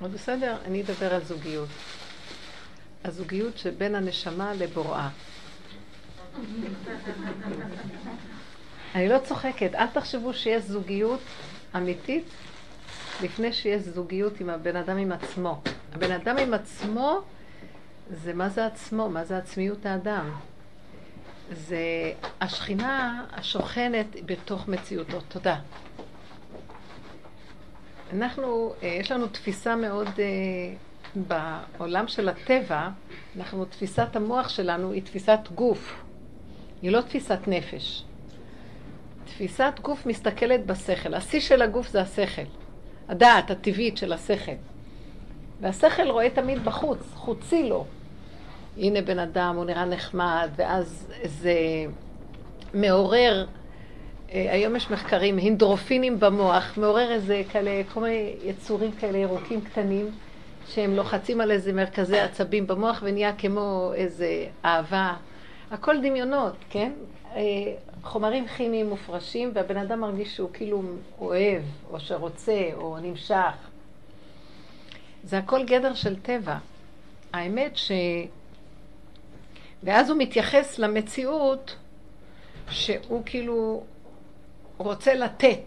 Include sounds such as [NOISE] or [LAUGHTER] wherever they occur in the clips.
אבל בסדר, אני אדבר על זוגיות. הזוגיות שבין הנשמה לבוראה. אני לא צוחקת, אל תחשבו שיש זוגיות אמיתית לפני שיש זוגיות עם הבן אדם עם עצמו. הבן אדם עם עצמו זה מה זה עצמו, מה זה עצמיות האדם. זה השכינה השוכנת בתוך מציאותו. תודה. אנחנו, אה, יש לנו תפיסה מאוד, אה, בעולם של הטבע, אנחנו, תפיסת המוח שלנו היא תפיסת גוף, היא לא תפיסת נפש. תפיסת גוף מסתכלת בשכל. השיא של הגוף זה השכל. הדעת הטבעית של השכל. והשכל רואה תמיד בחוץ, חוצי לו. הנה בן אדם, הוא נראה נחמד, ואז זה מעורר, היום יש מחקרים, הינדרופינים במוח, מעורר איזה כאלה, כל מיני יצורים כאלה ירוקים קטנים, שהם לוחצים על איזה מרכזי עצבים במוח ונהיה כמו איזה אהבה. הכל דמיונות, כן? אה, חומרים כימיים מופרשים, והבן אדם מרגיש שהוא כאילו אוהב, או שרוצה, או נמשך. זה הכל גדר של טבע. האמת ש... ואז הוא מתייחס למציאות שהוא כאילו רוצה לתת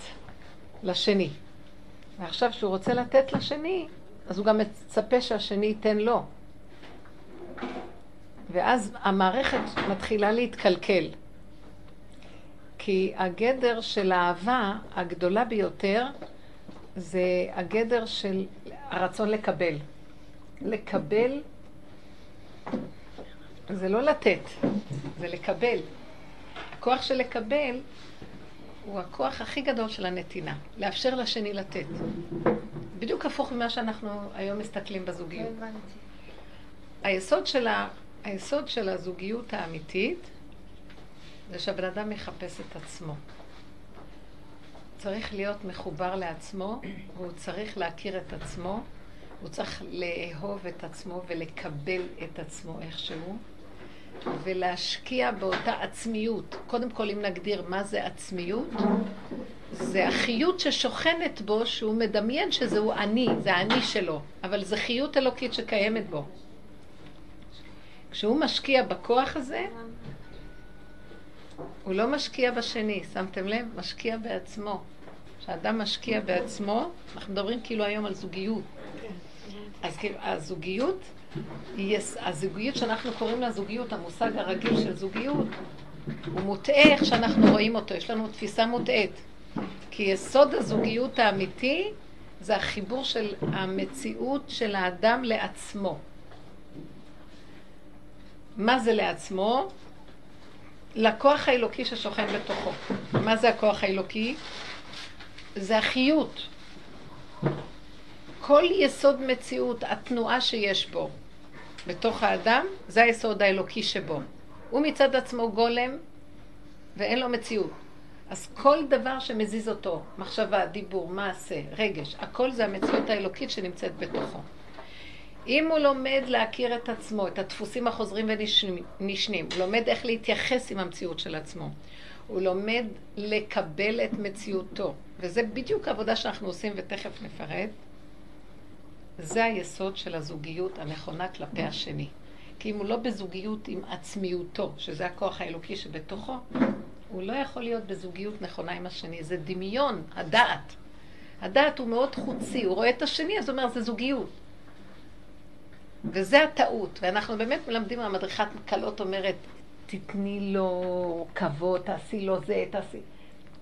לשני. ועכשיו שהוא רוצה לתת לשני, אז הוא גם מצפה שהשני ייתן לו. ואז המערכת מתחילה להתקלקל. כי הגדר של האהבה הגדולה ביותר זה הגדר של הרצון לקבל. לקבל זה לא לתת, זה לקבל. הכוח של לקבל הוא הכוח הכי גדול של הנתינה, לאפשר לשני לתת. בדיוק הפוך ממה שאנחנו היום מסתכלים בזוגיות. לא היסוד של, ה... היסוד של הזוגיות האמיתית זה שהבן אדם מחפש את עצמו. צריך להיות מחובר לעצמו, והוא צריך להכיר את עצמו, הוא צריך לאהוב את עצמו ולקבל את עצמו איכשהו, ולהשקיע באותה עצמיות. קודם כל, אם נגדיר מה זה עצמיות, זה החיות ששוכנת בו, שהוא מדמיין שזהו אני, זה האני שלו, אבל זה חיות אלוקית שקיימת בו. כשהוא משקיע בכוח הזה, הוא לא משקיע בשני, שמתם לב? משקיע בעצמו. כשאדם משקיע בעצמו, אנחנו מדברים כאילו היום על זוגיות. אז כאילו, הזוגיות, הזוגיות שאנחנו קוראים לה זוגיות, המושג הרגיל של זוגיות, הוא מוטעה איך שאנחנו רואים אותו, יש לנו תפיסה מוטעית. כי יסוד הזוגיות האמיתי זה החיבור של המציאות של האדם לעצמו. מה זה לעצמו? לכוח האלוקי ששוכן בתוכו. מה זה הכוח האלוקי? זה החיות. כל יסוד מציאות, התנועה שיש בו בתוך האדם, זה היסוד האלוקי שבו. הוא מצד עצמו גולם ואין לו מציאות. אז כל דבר שמזיז אותו, מחשבה, דיבור, מעשה, רגש, הכל זה המציאות האלוקית שנמצאת בתוכו. אם הוא לומד להכיר את עצמו, את הדפוסים החוזרים ונשנים, הוא לומד איך להתייחס עם המציאות של עצמו, הוא לומד לקבל את מציאותו, וזה בדיוק העבודה שאנחנו עושים ותכף נפרט, זה היסוד של הזוגיות הנכונה כלפי השני. כי אם הוא לא בזוגיות עם עצמיותו, שזה הכוח האלוקי שבתוכו, הוא לא יכול להיות בזוגיות נכונה עם השני. זה דמיון, הדעת. הדעת הוא מאוד חוצי, הוא רואה את השני, אז הוא אומר, זה זוגיות. וזה הטעות, ואנחנו באמת מלמדים, המדריכת קלות אומרת, תתני לו כבוד, תעשי לו זה, תעשי...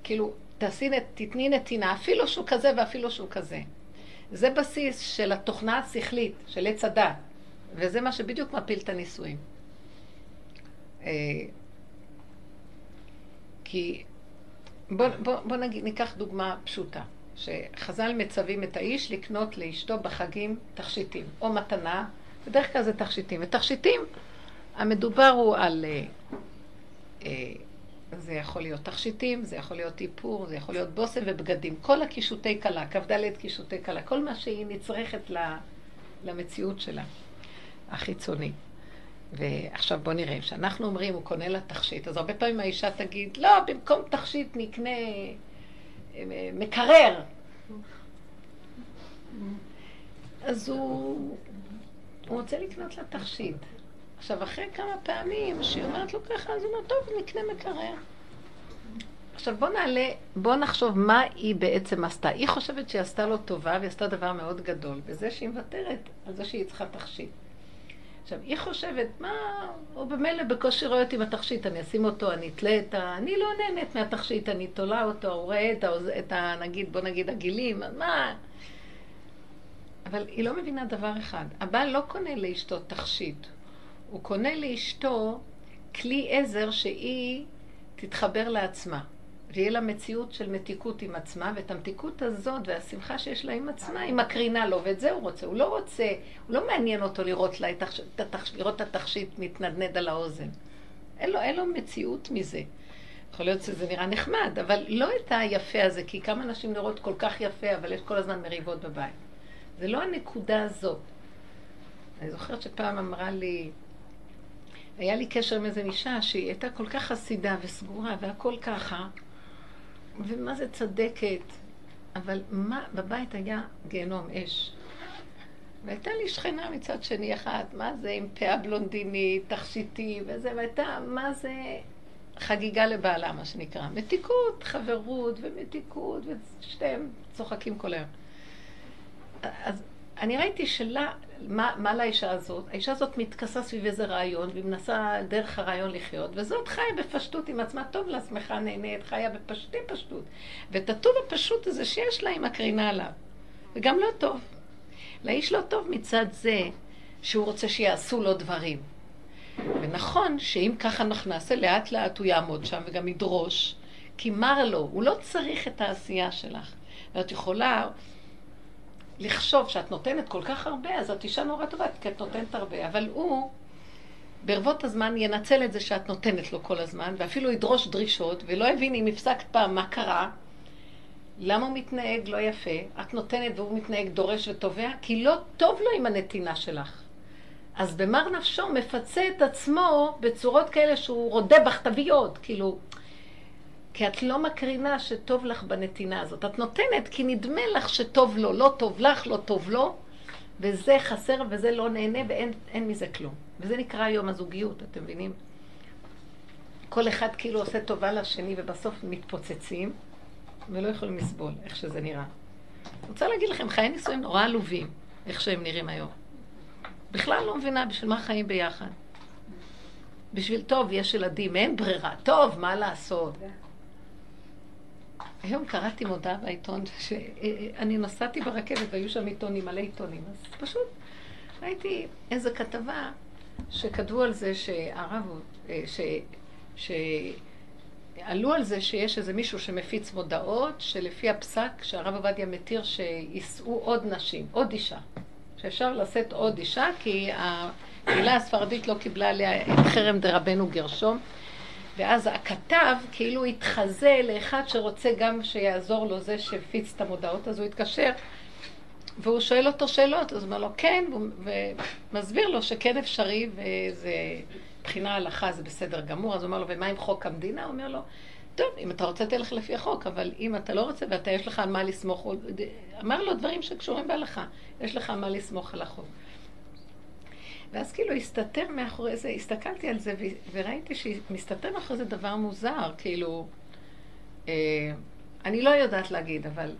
כאילו, תעשי, תתני נתינה, אפילו שהוא כזה ואפילו שהוא כזה. זה בסיס של התוכנה השכלית, של עץ הדת, וזה מה שבדיוק מפיל את הנישואים. אה, כי בוא, בוא, בוא נגיד, ניקח דוגמה פשוטה, שחז"ל מצווים את האיש לקנות לאשתו בחגים תכשיטים, או מתנה, בדרך כלל זה תכשיטים. ותכשיטים, המדובר הוא על... אה, אה, זה יכול להיות תכשיטים, זה יכול להיות איפור, זה יכול להיות בושם ובגדים. כל הקישוטי כלה, כ"ד קישוטי כלה, כל מה שהיא נצרכת למציאות שלה, החיצונית. ועכשיו בוא נראה, כשאנחנו אומרים, הוא קונה לה תכשיט, אז הרבה פעמים האישה תגיד, לא, במקום תכשיט נקנה אה, מקרר. אז הוא, הוא רוצה לקנות לה תכשיט. עכשיו, אחרי כמה פעמים שהיא אומרת לו ככה, אז הוא אומר, טוב, נקנה מקרר. עכשיו בוא נעלה, בוא נחשוב מה היא בעצם עשתה. היא חושבת שהיא עשתה לו טובה והיא עשתה דבר מאוד גדול, בזה שהיא מוותרת על זה שהיא צריכה תכשיט. עכשיו, היא חושבת, מה, הוא במילא בקושי רואה אותי בתכשיט, אני אשים אותו, אני אתלה את ה... אני לא נהנית מהתכשיט, אני תולה אותו, הוא רואה את ה... את ה... נגיד, בוא נגיד הגילים, מה... אבל היא לא מבינה דבר אחד. הבעל לא קונה לאשתו תכשיט, הוא קונה לאשתו כלי עזר שהיא תתחבר לעצמה. ויהיה לה מציאות של מתיקות עם עצמה, ואת המתיקות הזאת והשמחה שיש לה עם עצמה, היא מקרינה לו, ואת זה הוא רוצה. הוא לא רוצה, הוא לא מעניין אותו לראות, לה את, התכשי, לראות את התכשיט מתנדנד על האוזן. אין לו, אין לו מציאות מזה. יכול להיות שזה נראה נחמד, אבל לא את היפה הזה, כי כמה נשים נראות כל כך יפה, אבל יש כל הזמן מריבות בבית. זה לא הנקודה הזאת. אני זוכרת שפעם אמרה לי, היה לי קשר עם איזה אישה שהיא הייתה כל כך חסידה וסגורה והכל ככה, ומה זה צדקת, אבל מה, בבית היה גיהנום אש. והייתה לי שכנה מצד שני אחת, מה זה עם פאה בלונדינית, תכשיטי וזה, והייתה, מה זה חגיגה לבעלה, מה שנקרא. מתיקות, חברות ומתיקות, ושתיהם צוחקים כל היום. אז אני ראיתי שלה, מה, מה לאישה הזאת? האישה הזאת מתכסה סביב איזה רעיון, והיא מנסה דרך הרעיון לחיות, וזאת חיה בפשטות עם עצמה, טוב שמחה, נהנית, חיה בפשטי פשטות. ואת הטוב הפשוט הזה שיש לה, היא מקרינה עליו. וגם לא טוב. לאיש לא טוב מצד זה שהוא רוצה שיעשו לו דברים. ונכון שאם ככה אנחנו נעשה, לאט לאט הוא יעמוד שם וגם ידרוש, כי מר לו, הוא לא צריך את העשייה שלך. ואת יכולה, לחשוב שאת נותנת כל כך הרבה, אז את אישה נורא טובה, כי את נותנת הרבה. אבל הוא, ברבות הזמן, ינצל את זה שאת נותנת לו כל הזמן, ואפילו ידרוש דרישות, ולא יבין אם הפסקת פעם מה קרה, למה הוא מתנהג לא יפה, את נותנת והוא מתנהג דורש ותובע, כי לא טוב לו עם הנתינה שלך. אז במר נפשו מפצה את עצמו בצורות כאלה שהוא רודה עוד, כאילו, כי את לא מקרינה שטוב לך בנתינה הזאת. את נותנת כי נדמה לך שטוב לו, לא טוב לך, לא טוב לו, וזה חסר וזה לא נהנה ואין מזה כלום. וזה נקרא היום הזוגיות, אתם מבינים? כל אחד כאילו עושה טובה לשני ובסוף מתפוצצים ולא יכולים לסבול איך שזה נראה. רוצה להגיד לכם, חיי נישואים נורא עלובים, איך שהם נראים היום. בכלל לא מבינה בשביל מה חיים ביחד. בשביל טוב, יש ילדים, אין ברירה. טוב, מה לעשות? היום קראתי מודעה בעיתון, שאני נסעתי ברכבת והיו שם עיתונים, מלא עיתונים, אז פשוט ראיתי איזו כתבה שכתבו על זה שהרב, אה, ש... ש... עלו על זה שיש איזה מישהו שמפיץ מודעות, שלפי הפסק שהרב עובדיה מתיר שיישאו עוד נשים, עוד אישה. שאפשר לשאת עוד אישה, כי הקהילה הספרדית לא קיבלה עליה את חרם דרבנו גרשום. ואז הכתב כאילו התחזה לאחד שרוצה גם שיעזור לו זה שהפיץ את המודעות, אז הוא התקשר והוא שואל אותו שאלות, אז הוא אומר לו כן, ומסביר לו שכן אפשרי וזה מבחינה הלכה זה בסדר גמור, אז הוא אומר לו ומה עם חוק המדינה? הוא אומר לו טוב, אם אתה רוצה תלך לפי החוק, אבל אם אתה לא רוצה ואתה יש לך על מה לסמוך, אמר לו דברים שקשורים בהלכה, יש לך על מה לסמוך על החוק. ואז כאילו הסתתר מאחורי זה, הסתכלתי על זה וראיתי שמסתתר מאחורי זה דבר מוזר, כאילו, אה, אני לא יודעת להגיד, אבל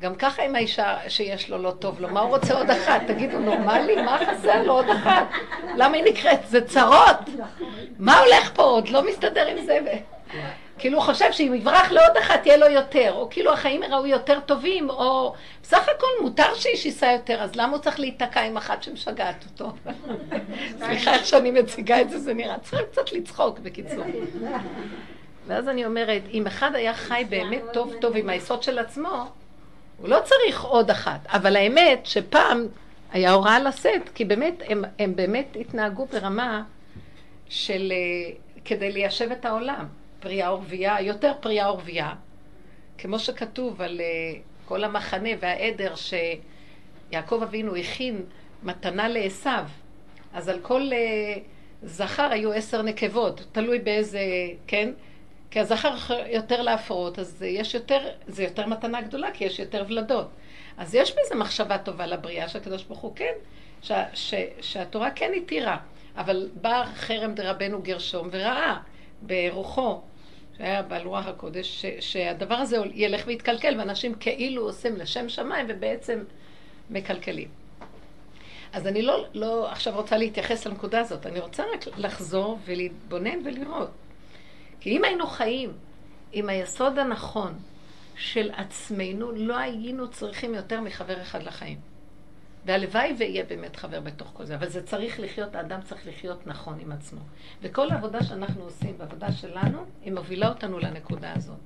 גם ככה עם האישה שיש לו לא טוב לו, מה הוא רוצה עוד אחת? תגידו, נורמלי? מה חסר לו עוד אחת? למה היא נקראת? זה צרות. מה הולך פה עוד? לא מסתדר עם זה. כאילו הוא חושב שאם יברח לעוד אחת תהיה לו יותר, או כאילו החיים יראו יותר טובים, או בסך הכל מותר שאיש ייסע יותר, אז למה הוא צריך להיתקע עם אחת שמשגעת אותו? [LAUGHS] סליחה איך שאני מציגה את זה, זה נראה, צריך קצת לצחוק בקיצור. ואז אני אומרת, אם אחד היה חי באמת טוב טוב עם היסוד של עצמו, הוא לא צריך עוד אחת. אבל האמת שפעם היה הוראה לשאת, כי באמת, הם, הם באמת התנהגו ברמה של, אה, כדי ליישב את העולם. פרייה ורבייה, יותר פרייה ורבייה, כמו שכתוב על uh, כל המחנה והעדר שיעקב אבינו הכין מתנה לעשו, אז על כל uh, זכר היו עשר נקבות, תלוי באיזה, כן? כי הזכר יותר להפרות, אז יש יותר, זה יותר מתנה גדולה, כי יש יותר ולדות. אז יש בזה מחשבה טובה לבריאה של הקדוש ברוך הוא, כן, ש, ש, שהתורה כן התירה, אבל בא חרם דרבנו גרשום וראה ברוחו, שהיה בעל רוח הקודש, ש, שהדבר הזה ילך ויתקלקל, ואנשים כאילו עושים לשם שמיים ובעצם מקלקלים. אז אני לא, לא עכשיו רוצה להתייחס לנקודה הזאת, אני רוצה רק לחזור ולהתבונן ולראות. כי אם היינו חיים עם היסוד הנכון של עצמנו, לא היינו צריכים יותר מחבר אחד לחיים. והלוואי ויהיה באמת חבר בתוך כל זה, אבל זה צריך לחיות, האדם צריך לחיות נכון עם עצמו. וכל העבודה שאנחנו עושים, בעבודה שלנו, היא מובילה אותנו לנקודה הזאת.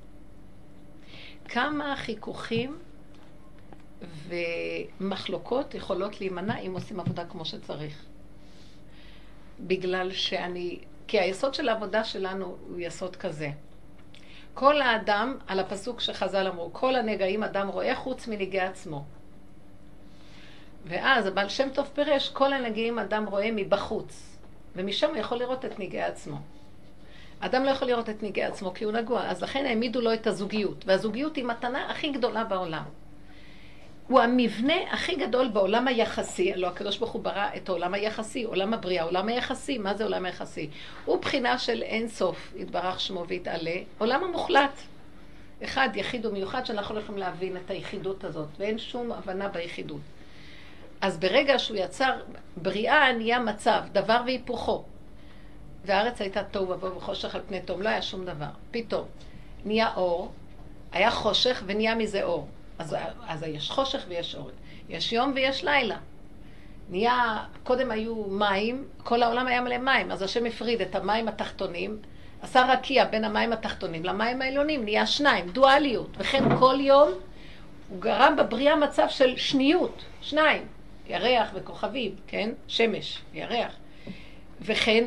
כמה חיכוכים ומחלוקות יכולות להימנע אם עושים עבודה כמו שצריך. בגלל שאני, כי היסוד של העבודה שלנו הוא יסוד כזה. כל האדם, על הפסוק שחז"ל אמרו, כל הנגעים אדם רואה חוץ מנגעי עצמו. ואז הבעל שם טוב פירש, כל הנגעים אדם רואה מבחוץ, ומשם הוא יכול לראות את נגעי עצמו. אדם לא יכול לראות את נגעי עצמו כי הוא נגוע, אז לכן העמידו לו את הזוגיות, והזוגיות היא מתנה הכי גדולה בעולם. הוא המבנה הכי גדול בעולם היחסי, הלוא הקדוש ברוך הוא ברא את העולם היחסי, עולם הבריאה, עולם היחסי, מה זה עולם היחסי? הוא בחינה של אין סוף, יתברך שמו ויתעלה, עולם המוחלט. אחד, יחיד ומיוחד, שאנחנו לא יכולים להבין את היחידות הזאת, ואין שום הבנה ביחידות. אז ברגע שהוא יצר, בריאה נהיה מצב, דבר והיפוכו. והארץ הייתה תוהו ובוהו וחושך על פני תום, לא היה שום דבר. פתאום נהיה אור, היה חושך ונהיה מזה אור. אז, אז יש חושך ויש אור. יש יום ויש לילה. נהיה, קודם היו מים, כל העולם היה מלא מים, אז השם הפריד את המים התחתונים, עשה רקיע בין המים התחתונים למים העליונים, נהיה שניים, דואליות. וכן כל יום הוא גרם בבריאה מצב של שניות, שניים, ירח וכוכבים, כן? שמש, ירח. וכן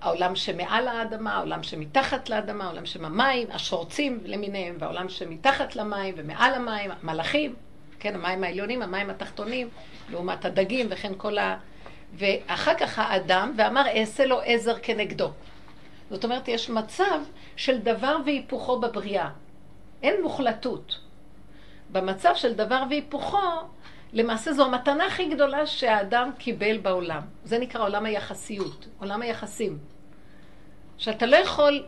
העולם שמעל האדמה, העולם שמתחת לאדמה, העולם שמהמים, השורצים למיניהם, והעולם שמתחת למים ומעל המים, מלאכים, כן, המים העליונים, המים התחתונים, לעומת הדגים וכן כל ה... ואחר כך האדם, ואמר אעשה לו עזר כנגדו. זאת אומרת, יש מצב של דבר והיפוכו בבריאה. אין מוחלטות. במצב של דבר והיפוכו, למעשה זו המתנה הכי גדולה שהאדם קיבל בעולם. זה נקרא עולם היחסיות, עולם היחסים. שאתה לא יכול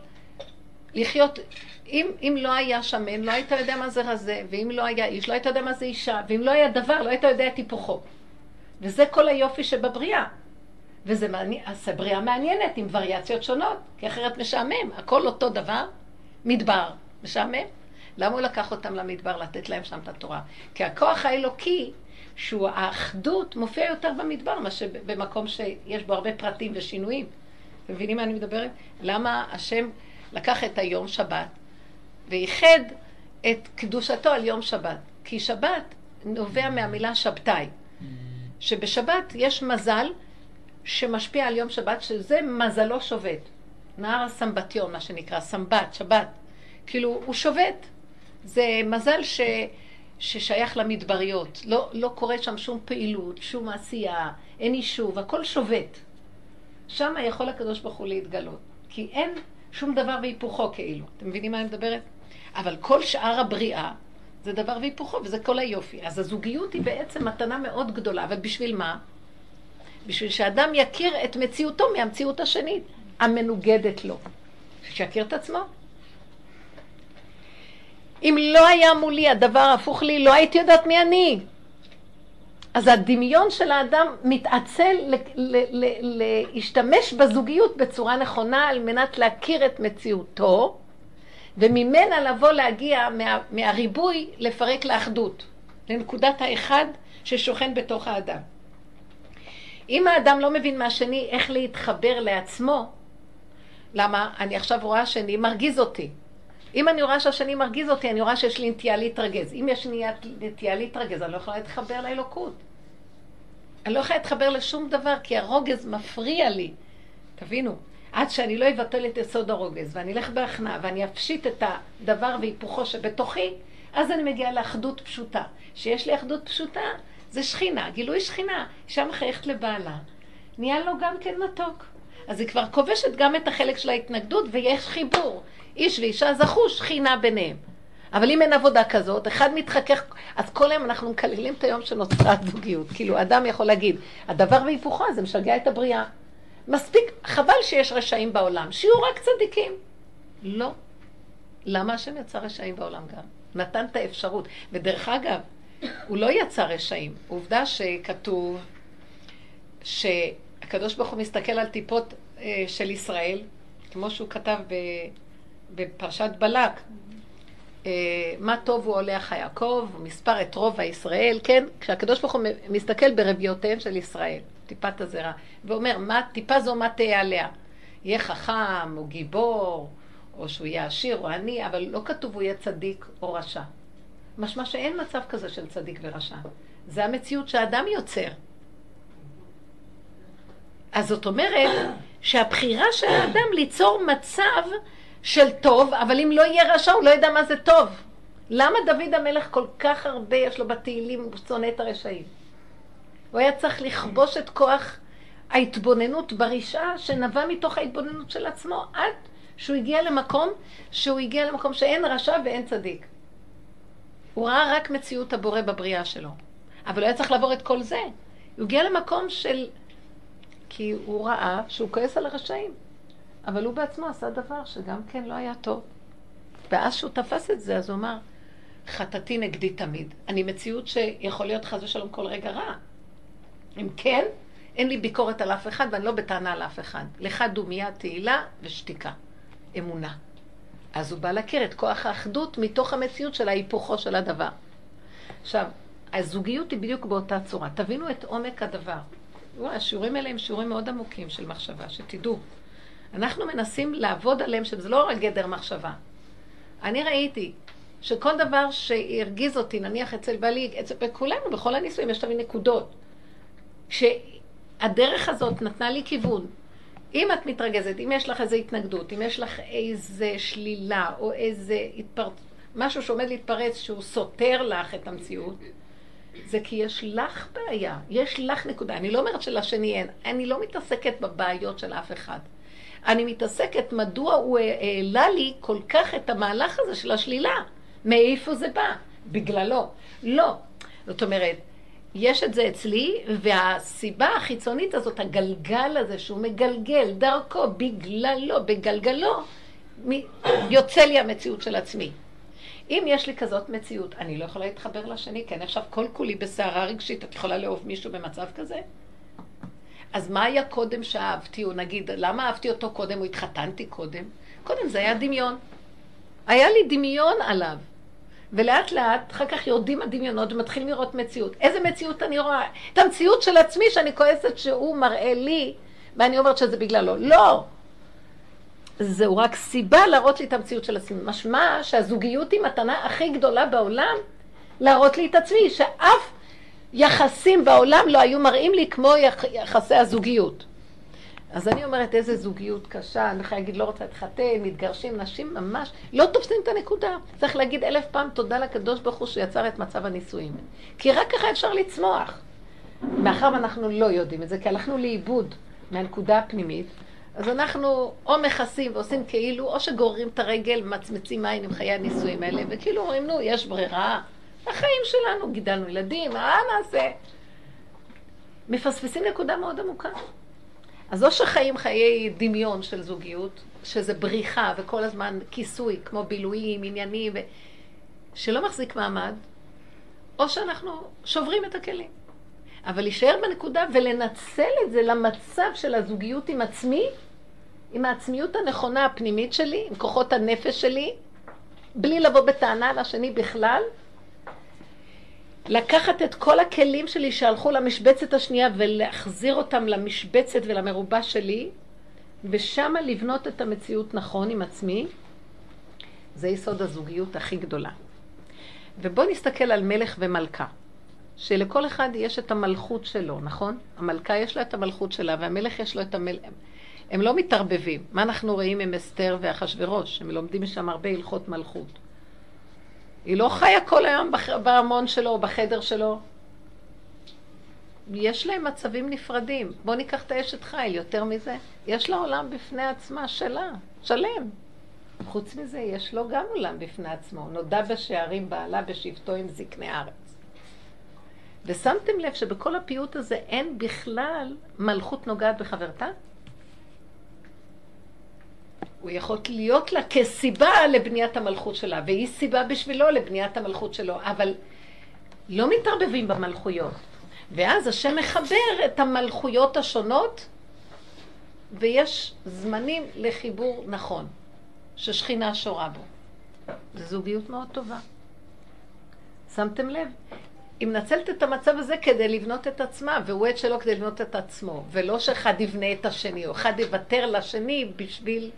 לחיות, אם, אם לא היה שמן, לא היית יודע מה זה רזה, ואם לא היה איש, לא היית יודע מה זה אישה, ואם לא היה דבר, לא היית יודע את היפוכו. וזה כל היופי שבבריאה. וזה מעניין, אז הבריאה מעניינת עם וריאציות שונות, כי אחרת משעמם, הכל אותו דבר, מדבר, משעמם. למה הוא לקח אותם למדבר לתת להם שם את התורה? כי הכוח האלוקי, שהוא האחדות, מופיע יותר במדבר, מאשר במקום שיש בו הרבה פרטים ושינויים. אתם מבינים מה אני מדברת? למה השם לקח את היום שבת וייחד את קדושתו על יום שבת? כי שבת נובע מהמילה שבתאי. שבשבת יש מזל שמשפיע על יום שבת, שזה מזלו שובת. נהר הסמבטיון, מה שנקרא, סמבת, שבת. כאילו, הוא שובת. זה מזל ש... ששייך למדבריות. לא, לא קורה שם שום פעילות, שום עשייה, אין יישוב, הכל שובת. שם יכול הקדוש ברוך הוא להתגלות. כי אין שום דבר והיפוכו כאילו. אתם מבינים מה אני מדברת? אבל כל שאר הבריאה זה דבר והיפוכו, וזה כל היופי. אז הזוגיות היא בעצם מתנה מאוד גדולה, אבל בשביל מה? בשביל שאדם יכיר את מציאותו מהמציאות השנית, המנוגדת לו. שיכיר את עצמו. אם לא היה מולי הדבר הפוך לי, לא הייתי יודעת מי אני. אז הדמיון של האדם מתעצל להשתמש בזוגיות בצורה נכונה על מנת להכיר את מציאותו, וממנה לבוא להגיע מה, מהריבוי לפרק לאחדות, לנקודת האחד ששוכן בתוך האדם. אם האדם לא מבין מהשני איך להתחבר לעצמו, למה? אני עכשיו רואה שאני מרגיז אותי. אם אני רואה שהשני מרגיז אותי, אני רואה שיש לי נטייה להתרגז. אם יש לי נטייה להתרגז, אני לא יכולה להתחבר לאלוקות. אני לא יכולה להתחבר לשום דבר, כי הרוגז מפריע לי. תבינו, עד שאני לא אבטל את יסוד הרוגז, ואני אלך בהכנעה, ואני אפשיט את הדבר והיפוכו שבתוכי, אז אני מגיעה לאחדות פשוטה. שיש לי אחדות פשוטה, זה שכינה, גילוי שכינה. אישה מחייכת לבעלה, נהיה לו גם כן מתוק. אז היא כבר כובשת גם את החלק של ההתנגדות, ויש חיבור. איש ואישה זכו שכינה ביניהם. אבל אם אין עבודה כזאת, אחד מתחכך, אז כל היום אנחנו מקללים את היום שנוצרה הזוגיות. כאילו, אדם יכול להגיד, הדבר והיפוכו, זה משגע את הבריאה. מספיק, חבל שיש רשעים בעולם, שיהיו רק צדיקים. לא. למה השם יצא רשעים בעולם גם? נתן את האפשרות. ודרך אגב, הוא לא יצא רשעים. עובדה שכתוב שהקדוש ברוך הוא מסתכל על טיפות אה, של ישראל, כמו שהוא כתב בפרשת בלק, אה, מה טוב הוא הולך יעקב, מספר את רוב הישראל, כן? כשהקדוש ברוך הוא מסתכל ברביותיהם של ישראל, טיפת הזרע, ואומר, מה, טיפה זו מה תהיה עליה? יהיה חכם, או גיבור, או שהוא יהיה עשיר או עני, אבל לא כתוב הוא יהיה צדיק או רשע. משמע שאין מצב כזה של צדיק ורשע. זה המציאות שהאדם יוצר. אז זאת אומרת שהבחירה של האדם ליצור מצב של טוב, אבל אם לא יהיה רשע הוא לא ידע מה זה טוב. למה דוד המלך כל כך הרבה יש לו בתהילים, הוא שונא את הרשעים? הוא היה צריך לכבוש את כוח ההתבוננות ברשעה שנבע מתוך ההתבוננות של עצמו עד שהוא הגיע למקום, שהוא הגיע למקום שאין רשע ואין צדיק. הוא ראה רק מציאות הבורא בבריאה שלו. אבל הוא היה צריך לעבור את כל זה. הוא הגיע למקום של... כי הוא ראה שהוא כועס על הרשעים. אבל הוא בעצמו עשה דבר שגם כן לא היה טוב. ואז שהוא תפס את זה, אז הוא אמר, חטאתי נגדי תמיד. אני מציאות שיכול להיות חס ושלום כל רגע רע. אם כן, אין לי ביקורת על אף אחד ואני לא בטענה על אף אחד. לך דומייה, תהילה ושתיקה. אמונה. אז הוא בא להכיר את כוח האחדות מתוך המציאות של ההיפוכו של הדבר. עכשיו, הזוגיות היא בדיוק באותה צורה. תבינו את עומק הדבר. השיעורים האלה הם שיעורים מאוד עמוקים של מחשבה, שתדעו. אנחנו מנסים לעבוד עליהם, שזה לא רק גדר מחשבה. אני ראיתי שכל דבר שהרגיז אותי, נניח אצל בעלי, אצל כולנו, בכל הנישואים יש תמיד נקודות. שהדרך הזאת נתנה לי כיוון, אם את מתרגזת, אם יש לך איזו התנגדות, אם יש לך איזו שלילה או איזה התפרצות, משהו שעומד להתפרץ שהוא סותר לך את המציאות, זה כי יש לך בעיה, יש לך נקודה. אני לא אומרת שלשני אין, אני לא מתעסקת בבעיות של אף אחד. אני מתעסקת מדוע הוא העלה לי כל כך את המהלך הזה של השלילה. מאיפה זה בא? בגללו. לא. זאת אומרת, יש את זה אצלי, והסיבה החיצונית הזאת, הגלגל הזה שהוא מגלגל דרכו, בגללו, בגלגלו, יוצא לי המציאות של עצמי. אם יש לי כזאת מציאות, אני לא יכולה להתחבר לשני, כי אני עכשיו כל כולי בסערה רגשית, את יכולה לאהוב מישהו במצב כזה? אז מה היה קודם שאהבתי, או נגיד, למה אהבתי אותו קודם, או התחתנתי קודם? קודם זה היה דמיון. היה לי דמיון עליו. ולאט לאט, אחר כך יורדים הדמיונות ומתחילים לראות מציאות. איזה מציאות אני רואה? את המציאות של עצמי שאני כועסת שהוא מראה לי, ואני אומרת שזה בגללו. לא! זהו רק סיבה להראות לי את המציאות של עצמי. משמע שהזוגיות היא מתנה הכי גדולה בעולם להראות לי את עצמי, שאף יחסים בעולם לא היו מראים לי כמו יח... יחסי הזוגיות. אז אני אומרת, איזה זוגיות קשה, אני יכולה להגיד, לא רוצה להתחתן, מתגרשים, נשים ממש, לא תופסים את הנקודה. צריך להגיד אלף פעם תודה לקדוש ברוך הוא שיצר את מצב הנישואים. כי רק ככה אפשר לצמוח. מאחר ואנחנו לא יודעים את זה, כי הלכנו לאיבוד מהנקודה הפנימית, אז אנחנו או מכסים ועושים כאילו, או שגוררים את הרגל, מצמצים מים עם חיי הנישואים האלה, וכאילו אומרים, נו, יש ברירה, החיים שלנו, גידלנו ילדים, מה נעשה? מפספסים נקודה מאוד עמוקה. אז או שחיים חיי דמיון של זוגיות, שזה בריחה וכל הזמן כיסוי, כמו בילויים, עניינים, ו... שלא מחזיק מעמד, או שאנחנו שוברים את הכלים. אבל להישאר בנקודה ולנצל את זה למצב של הזוגיות עם עצמי, עם העצמיות הנכונה הפנימית שלי, עם כוחות הנפש שלי, בלי לבוא בטענה לשני בכלל, לקחת את כל הכלים שלי שהלכו למשבצת השנייה ולהחזיר אותם למשבצת ולמרובה שלי, ושם לבנות את המציאות נכון עם עצמי, זה יסוד הזוגיות הכי גדולה. ובואו נסתכל על מלך ומלכה, שלכל אחד יש את המלכות שלו, נכון? המלכה יש לה את המלכות שלה, והמלך יש לו את המלך... הם לא מתערבבים. מה אנחנו רואים עם אסתר ואחשוורוש? הם לומדים משם הרבה הלכות מלכות. היא לא חיה כל היום בארמון שלו או בחדר שלו. יש להם מצבים נפרדים. בואו ניקח את האשת חיל, יותר מזה. יש לה עולם בפני עצמה, שלה, שלם. חוץ מזה, יש לו גם עולם בפני עצמו. נודע בשערים בעלה בשבטו עם זקני הארץ. ושמתם לב שבכל הפיוט הזה אין בכלל מלכות נוגעת בחברתה? הוא יכול להיות לה כסיבה לבניית המלכות שלה, והיא סיבה בשבילו לבניית המלכות שלו, אבל לא מתערבבים במלכויות. ואז השם מחבר את המלכויות השונות, ויש זמנים לחיבור נכון, ששכינה שורה בו. זו זוגיות מאוד טובה. שמתם לב? היא מנצלת את המצב הזה כדי לבנות את עצמה, והוא את שלו כדי לבנות את עצמו, ולא שאחד יבנה את השני, או אחד יוותר לשני בשביל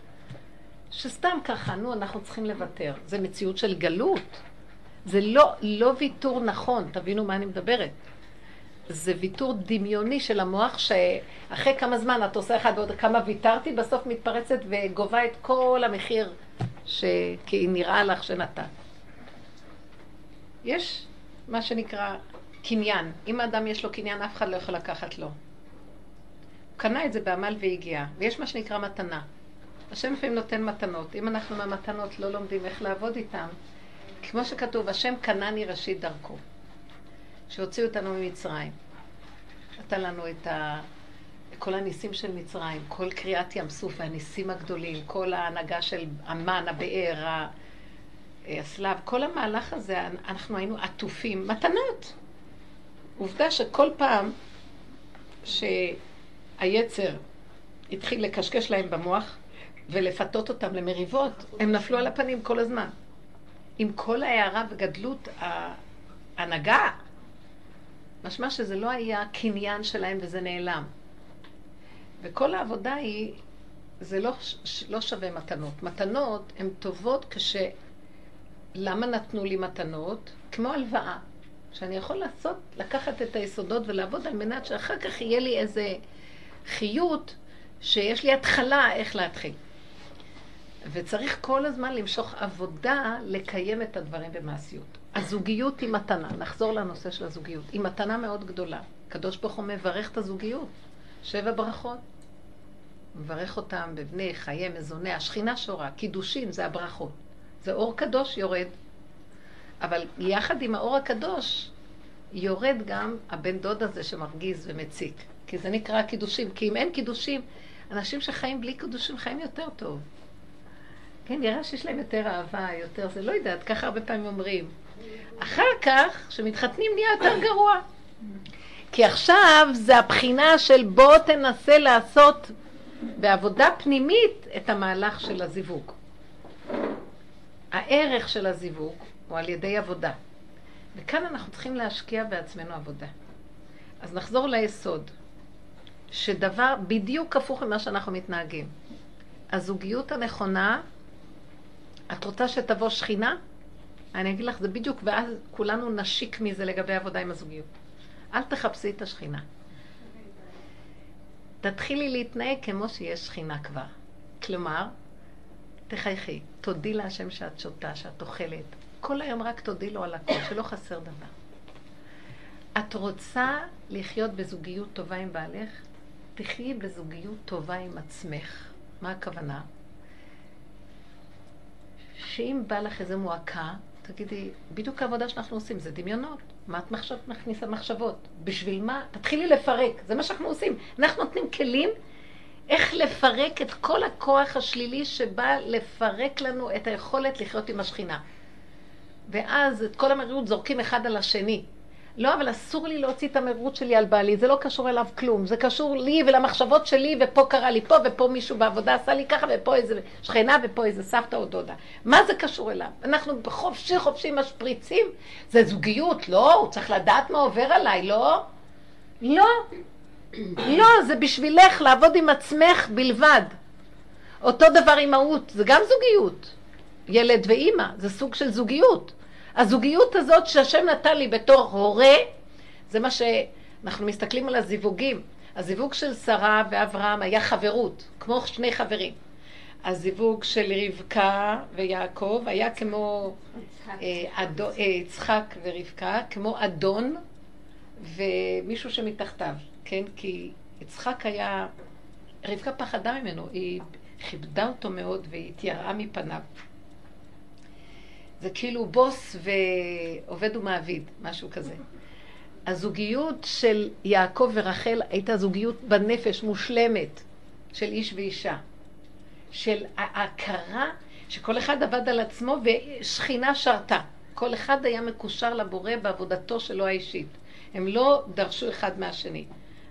שסתם ככה, נו, אנחנו צריכים לוותר. זה מציאות של גלות. זה לא, לא ויתור נכון, תבינו מה אני מדברת. זה ויתור דמיוני של המוח, שאחרי כמה זמן את עושה אחד ועוד כמה ויתרתי, בסוף מתפרצת וגובה את כל המחיר שכי נראה לך שנתת. יש מה שנקרא קניין. אם האדם יש לו קניין, אף אחד לא יכול לקחת לו. הוא קנה את זה בעמל והגיע, ויש מה שנקרא מתנה. השם לפעמים נותן מתנות. אם אנחנו מהמתנות לא לומדים איך לעבוד איתן, כמו שכתוב, השם קנני ראשית דרכו, שהוציאו אותנו ממצרים. נתן לנו את ה... כל הניסים של מצרים, כל קריאת ים סוף והניסים הגדולים, כל ההנהגה של המן, הבאר, הסלב, כל המהלך הזה, אנחנו היינו עטופים, מתנות. עובדה שכל פעם שהיצר התחיל לקשקש להם במוח, ולפתות אותם למריבות, הם נפלו על הפנים כל הזמן. עם כל ההערה וגדלות ההנהגה, משמע שזה לא היה קניין שלהם וזה נעלם. וכל העבודה היא, זה לא, לא שווה מתנות. מתנות הן טובות כש... למה נתנו לי מתנות? כמו הלוואה. שאני יכול לעשות, לקחת את היסודות ולעבוד על מנת שאחר כך יהיה לי איזה חיות שיש לי התחלה איך להתחיל. וצריך כל הזמן למשוך עבודה לקיים את הדברים במעשיות. הזוגיות היא מתנה, נחזור לנושא של הזוגיות. היא מתנה מאוד גדולה. הקדוש ברוך הוא מברך את הזוגיות. שבע ברכות. מברך אותם בבני חיי מזוני, השכינה שורה, קידושין זה הברכות. זה אור קדוש יורד. אבל יחד עם האור הקדוש יורד גם הבן דוד הזה שמרגיז ומציק. כי זה נקרא קידושים. כי אם אין קידושים, אנשים שחיים בלי קידושים חיים יותר טוב. כן, נראה שיש להם יותר אהבה, יותר זה, לא יודעת, ככה הרבה פעמים אומרים. אחר כך, כשמתחתנים נהיה יותר גרוע. כי עכשיו זה הבחינה של בוא תנסה לעשות בעבודה פנימית את המהלך של הזיווג. הערך של הזיווג הוא על ידי עבודה. וכאן אנחנו צריכים להשקיע בעצמנו עבודה. אז נחזור ליסוד, שדבר בדיוק הפוך ממה שאנחנו מתנהגים. הזוגיות הנכונה את רוצה שתבוא שכינה? אני אגיד לך, זה בדיוק, ואז כולנו נשיק מזה לגבי עבודה עם הזוגיות. אל תחפשי את השכינה. תתחילי להתנהג כמו שיש שכינה כבר. כלומר, תחייכי, תודי להשם שאת שותה, שאת אוכלת. כל היום רק תודי לו על הכל, שלא חסר דבר. את רוצה לחיות בזוגיות טובה עם בעלך? תחיי בזוגיות טובה עם עצמך. מה הכוונה? שאם בא לך איזה מועקה, תגידי, בדיוק העבודה שאנחנו עושים זה דמיונות. מה את מחשב, מכניסה מחשבות? בשביל מה? תתחילי לפרק, זה מה שאנחנו עושים. אנחנו נותנים כלים איך לפרק את כל הכוח השלילי שבא לפרק לנו את היכולת לחיות עם השכינה. ואז את כל המרירות זורקים אחד על השני. לא, אבל אסור לי להוציא את המרות שלי על בעלי, זה לא קשור אליו כלום, זה קשור לי ולמחשבות שלי, ופה קרה לי פה, ופה מישהו בעבודה עשה לי ככה, ופה איזה שכנה, ופה איזה סבתא או דודה. מה זה קשור אליו? אנחנו בחופשי חופשי משפריצים, זה זוגיות, לא, הוא צריך לדעת מה עובר עליי, לא? לא. לא, זה בשבילך לעבוד עם עצמך בלבד. אותו דבר עם מהות, זה גם זוגיות. ילד ואימא, זה סוג של זוגיות. הזוגיות הזאת שהשם נתן לי בתור הורה, זה מה שאנחנו מסתכלים על הזיווגים. הזיווג של שרה ואברהם היה חברות, כמו שני חברים. הזיווג של רבקה ויעקב היה כמו אה, אה, יצחק ורבקה, כמו אדון ומישהו שמתחתיו, כן? כי יצחק היה, רבקה פחדה ממנו, היא כיבדה אותו מאוד והתייראה מפניו. זה כאילו בוס ועובד ומעביד, משהו כזה. הזוגיות של יעקב ורחל הייתה זוגיות בנפש מושלמת של איש ואישה. של ההכרה שכל אחד עבד על עצמו ושכינה שרתה. כל אחד היה מקושר לבורא בעבודתו שלו האישית. הם לא דרשו אחד מהשני.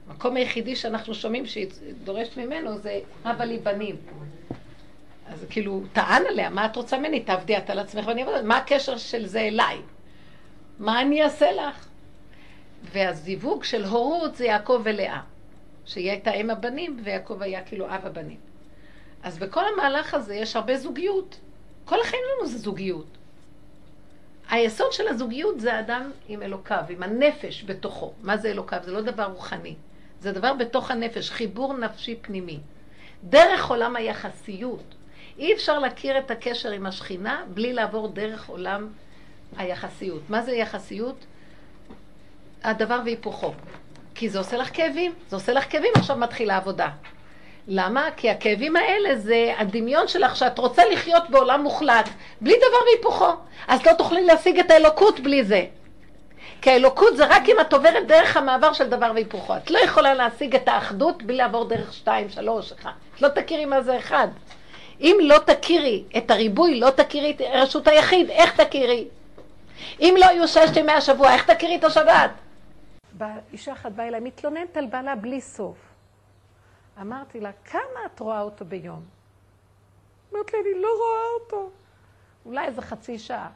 המקום היחידי שאנחנו שומעים שהיא דורשת ממנו זה הבה לי בנים. אז כאילו, טען עליה, מה את רוצה ממני? תעבדי את על עצמך ואני אעבוד, מה הקשר של זה אליי? מה אני אעשה לך? והזיווג של הורות זה יעקב ולאה, שהיא הייתה אם הבנים ויעקב היה כאילו אב הבנים. אז בכל המהלך הזה יש הרבה זוגיות. כל החיים לנו זה זוגיות. היסוד של הזוגיות זה האדם עם אלוקיו, עם הנפש בתוכו. מה זה אלוקיו? זה לא דבר רוחני. זה דבר בתוך הנפש, חיבור נפשי פנימי. דרך עולם היחסיות. אי אפשר להכיר את הקשר עם השכינה בלי לעבור דרך עולם היחסיות. מה זה יחסיות? הדבר והיפוכו. כי זה עושה לך כאבים, זה עושה לך כאבים, עכשיו מתחילה עבודה. למה? כי הכאבים האלה זה הדמיון שלך שאת רוצה לחיות בעולם מוחלט, בלי דבר והיפוכו. אז לא תוכלי להשיג את האלוקות בלי זה. כי האלוקות זה רק אם את עוברת דרך המעבר של דבר והיפוכו. את לא יכולה להשיג את האחדות בלי לעבור דרך שתיים, שלוש, אחד. את לא תכירי מה זה אחד. אם לא תכירי את הריבוי, לא תכירי את רשות היחיד, איך תכירי? אם לא יהיו ששת ימי השבוע, איך תכירי את השבת? אישה אחת באה אליי, מתלוננת על בעלה בלי סוף. אמרתי לה, כמה את רואה אותו ביום? אמרת לי, אני לא רואה אותו. אולי איזה חצי שעה.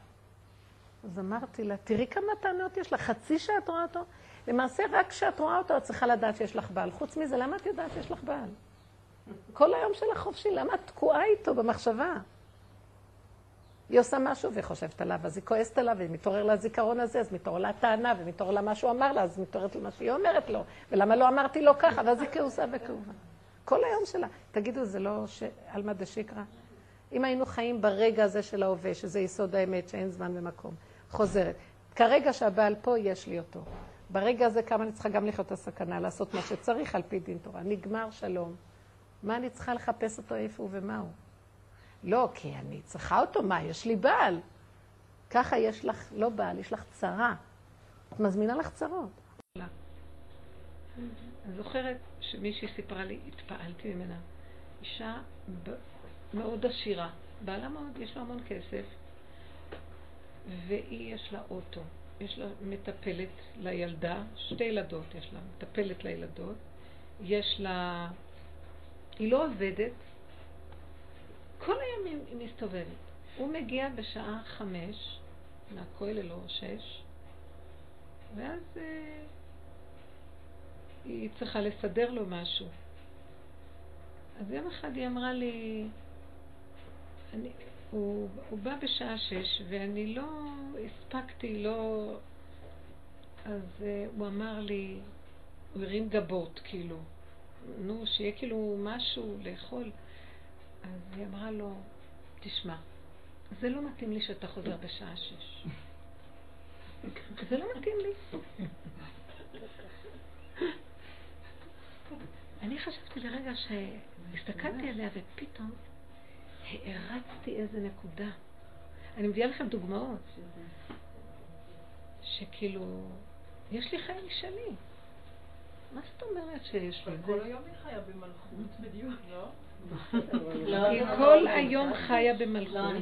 אז אמרתי לה, תראי כמה טענות יש לך, חצי שעה את רואה אותו? למעשה, רק כשאת רואה אותו, את צריכה לדעת שיש לך בעל. חוץ מזה, למה את יודעת שיש לך בעל? כל היום שלך חופשי, למה את תקועה איתו במחשבה? היא עושה משהו והיא חושבת עליו, אז היא כועסת עליו, ומתעורר לה הזיכרון הזה, אז מתעורר לה הטענה, ומתעורר לה מה שהוא אמר לה, אז מתעוררת לה מה שהיא אומרת לו, ולמה לא אמרתי לו ככה, ואז היא כעוסה וכאובה. כל היום שלה. תגידו, זה לא ש... עלמא דשיקרא? אם היינו חיים ברגע הזה של ההווה, שזה יסוד האמת, שאין זמן ומקום, חוזרת. כרגע שהבעל פה, יש לי אותו. ברגע הזה כמה אני צריכה גם לחיות את הסכנה, לעשות מה שצריך על פי דין תורה. נגמר שלום. מה אני צריכה לחפש אותו איפה הוא ומה הוא? לא, כי אני צריכה אותו, מה, יש לי בעל. ככה יש לך, לא בעל, יש לך צרה. את מזמינה לך צרות. אני זוכרת שמישהי סיפרה לי, התפעלתי ממנה. אישה מאוד עשירה, בעלה מאוד, יש לה המון כסף, והיא יש לה אוטו. יש לה מטפלת לילדה, שתי ילדות יש לה, מטפלת לילדות. יש לה... היא לא עובדת, כל היום היא מסתובבת. הוא מגיע בשעה חמש, מהכולל או שש, ואז אה, היא צריכה לסדר לו משהו. אז יום אחד היא אמרה לי, אני, הוא, הוא בא בשעה שש ואני לא הספקתי, לא... אז uh, הוא אמר לי, הוא הרים גבות, כאילו, נו, שיהיה כאילו משהו לאכול. אז היא אמרה לו, תשמע, זה לא מתאים לי שאתה חוזר בשעה שש. זה לא מתאים לי. אני חשבתי לרגע שהסתכלתי עליה ופתאום הערצתי איזה נקודה. אני מביאה לכם דוגמאות. שכאילו, יש לי חיים משלי. מה זאת אומרת שיש לי? כל היום היא חיה במלכות בדיוק, לא? לא, היא כל היום חיה במלכות,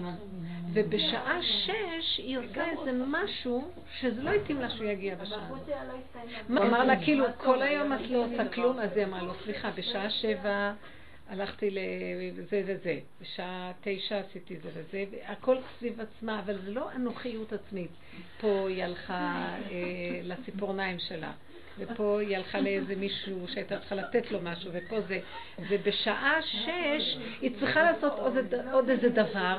ובשעה שש היא עושה איזה משהו שזה לא התאים לה שהוא יגיע בשעה. הוא אמר לה, כאילו, כל היום את לא עושה כלום, אז היא אמרה לו, סליחה, בשעה שבע הלכתי לזה וזה, בשעה תשע עשיתי זה וזה, הכל סביב עצמה, אבל זה לא אנוכיות עצמית. פה היא הלכה אה, לציפורניים שלה. ופה היא הלכה לאיזה מישהו שהייתה צריכה לתת לו משהו, ופה זה... ובשעה שש היא צריכה לעשות עוד, עוד איזה דבר,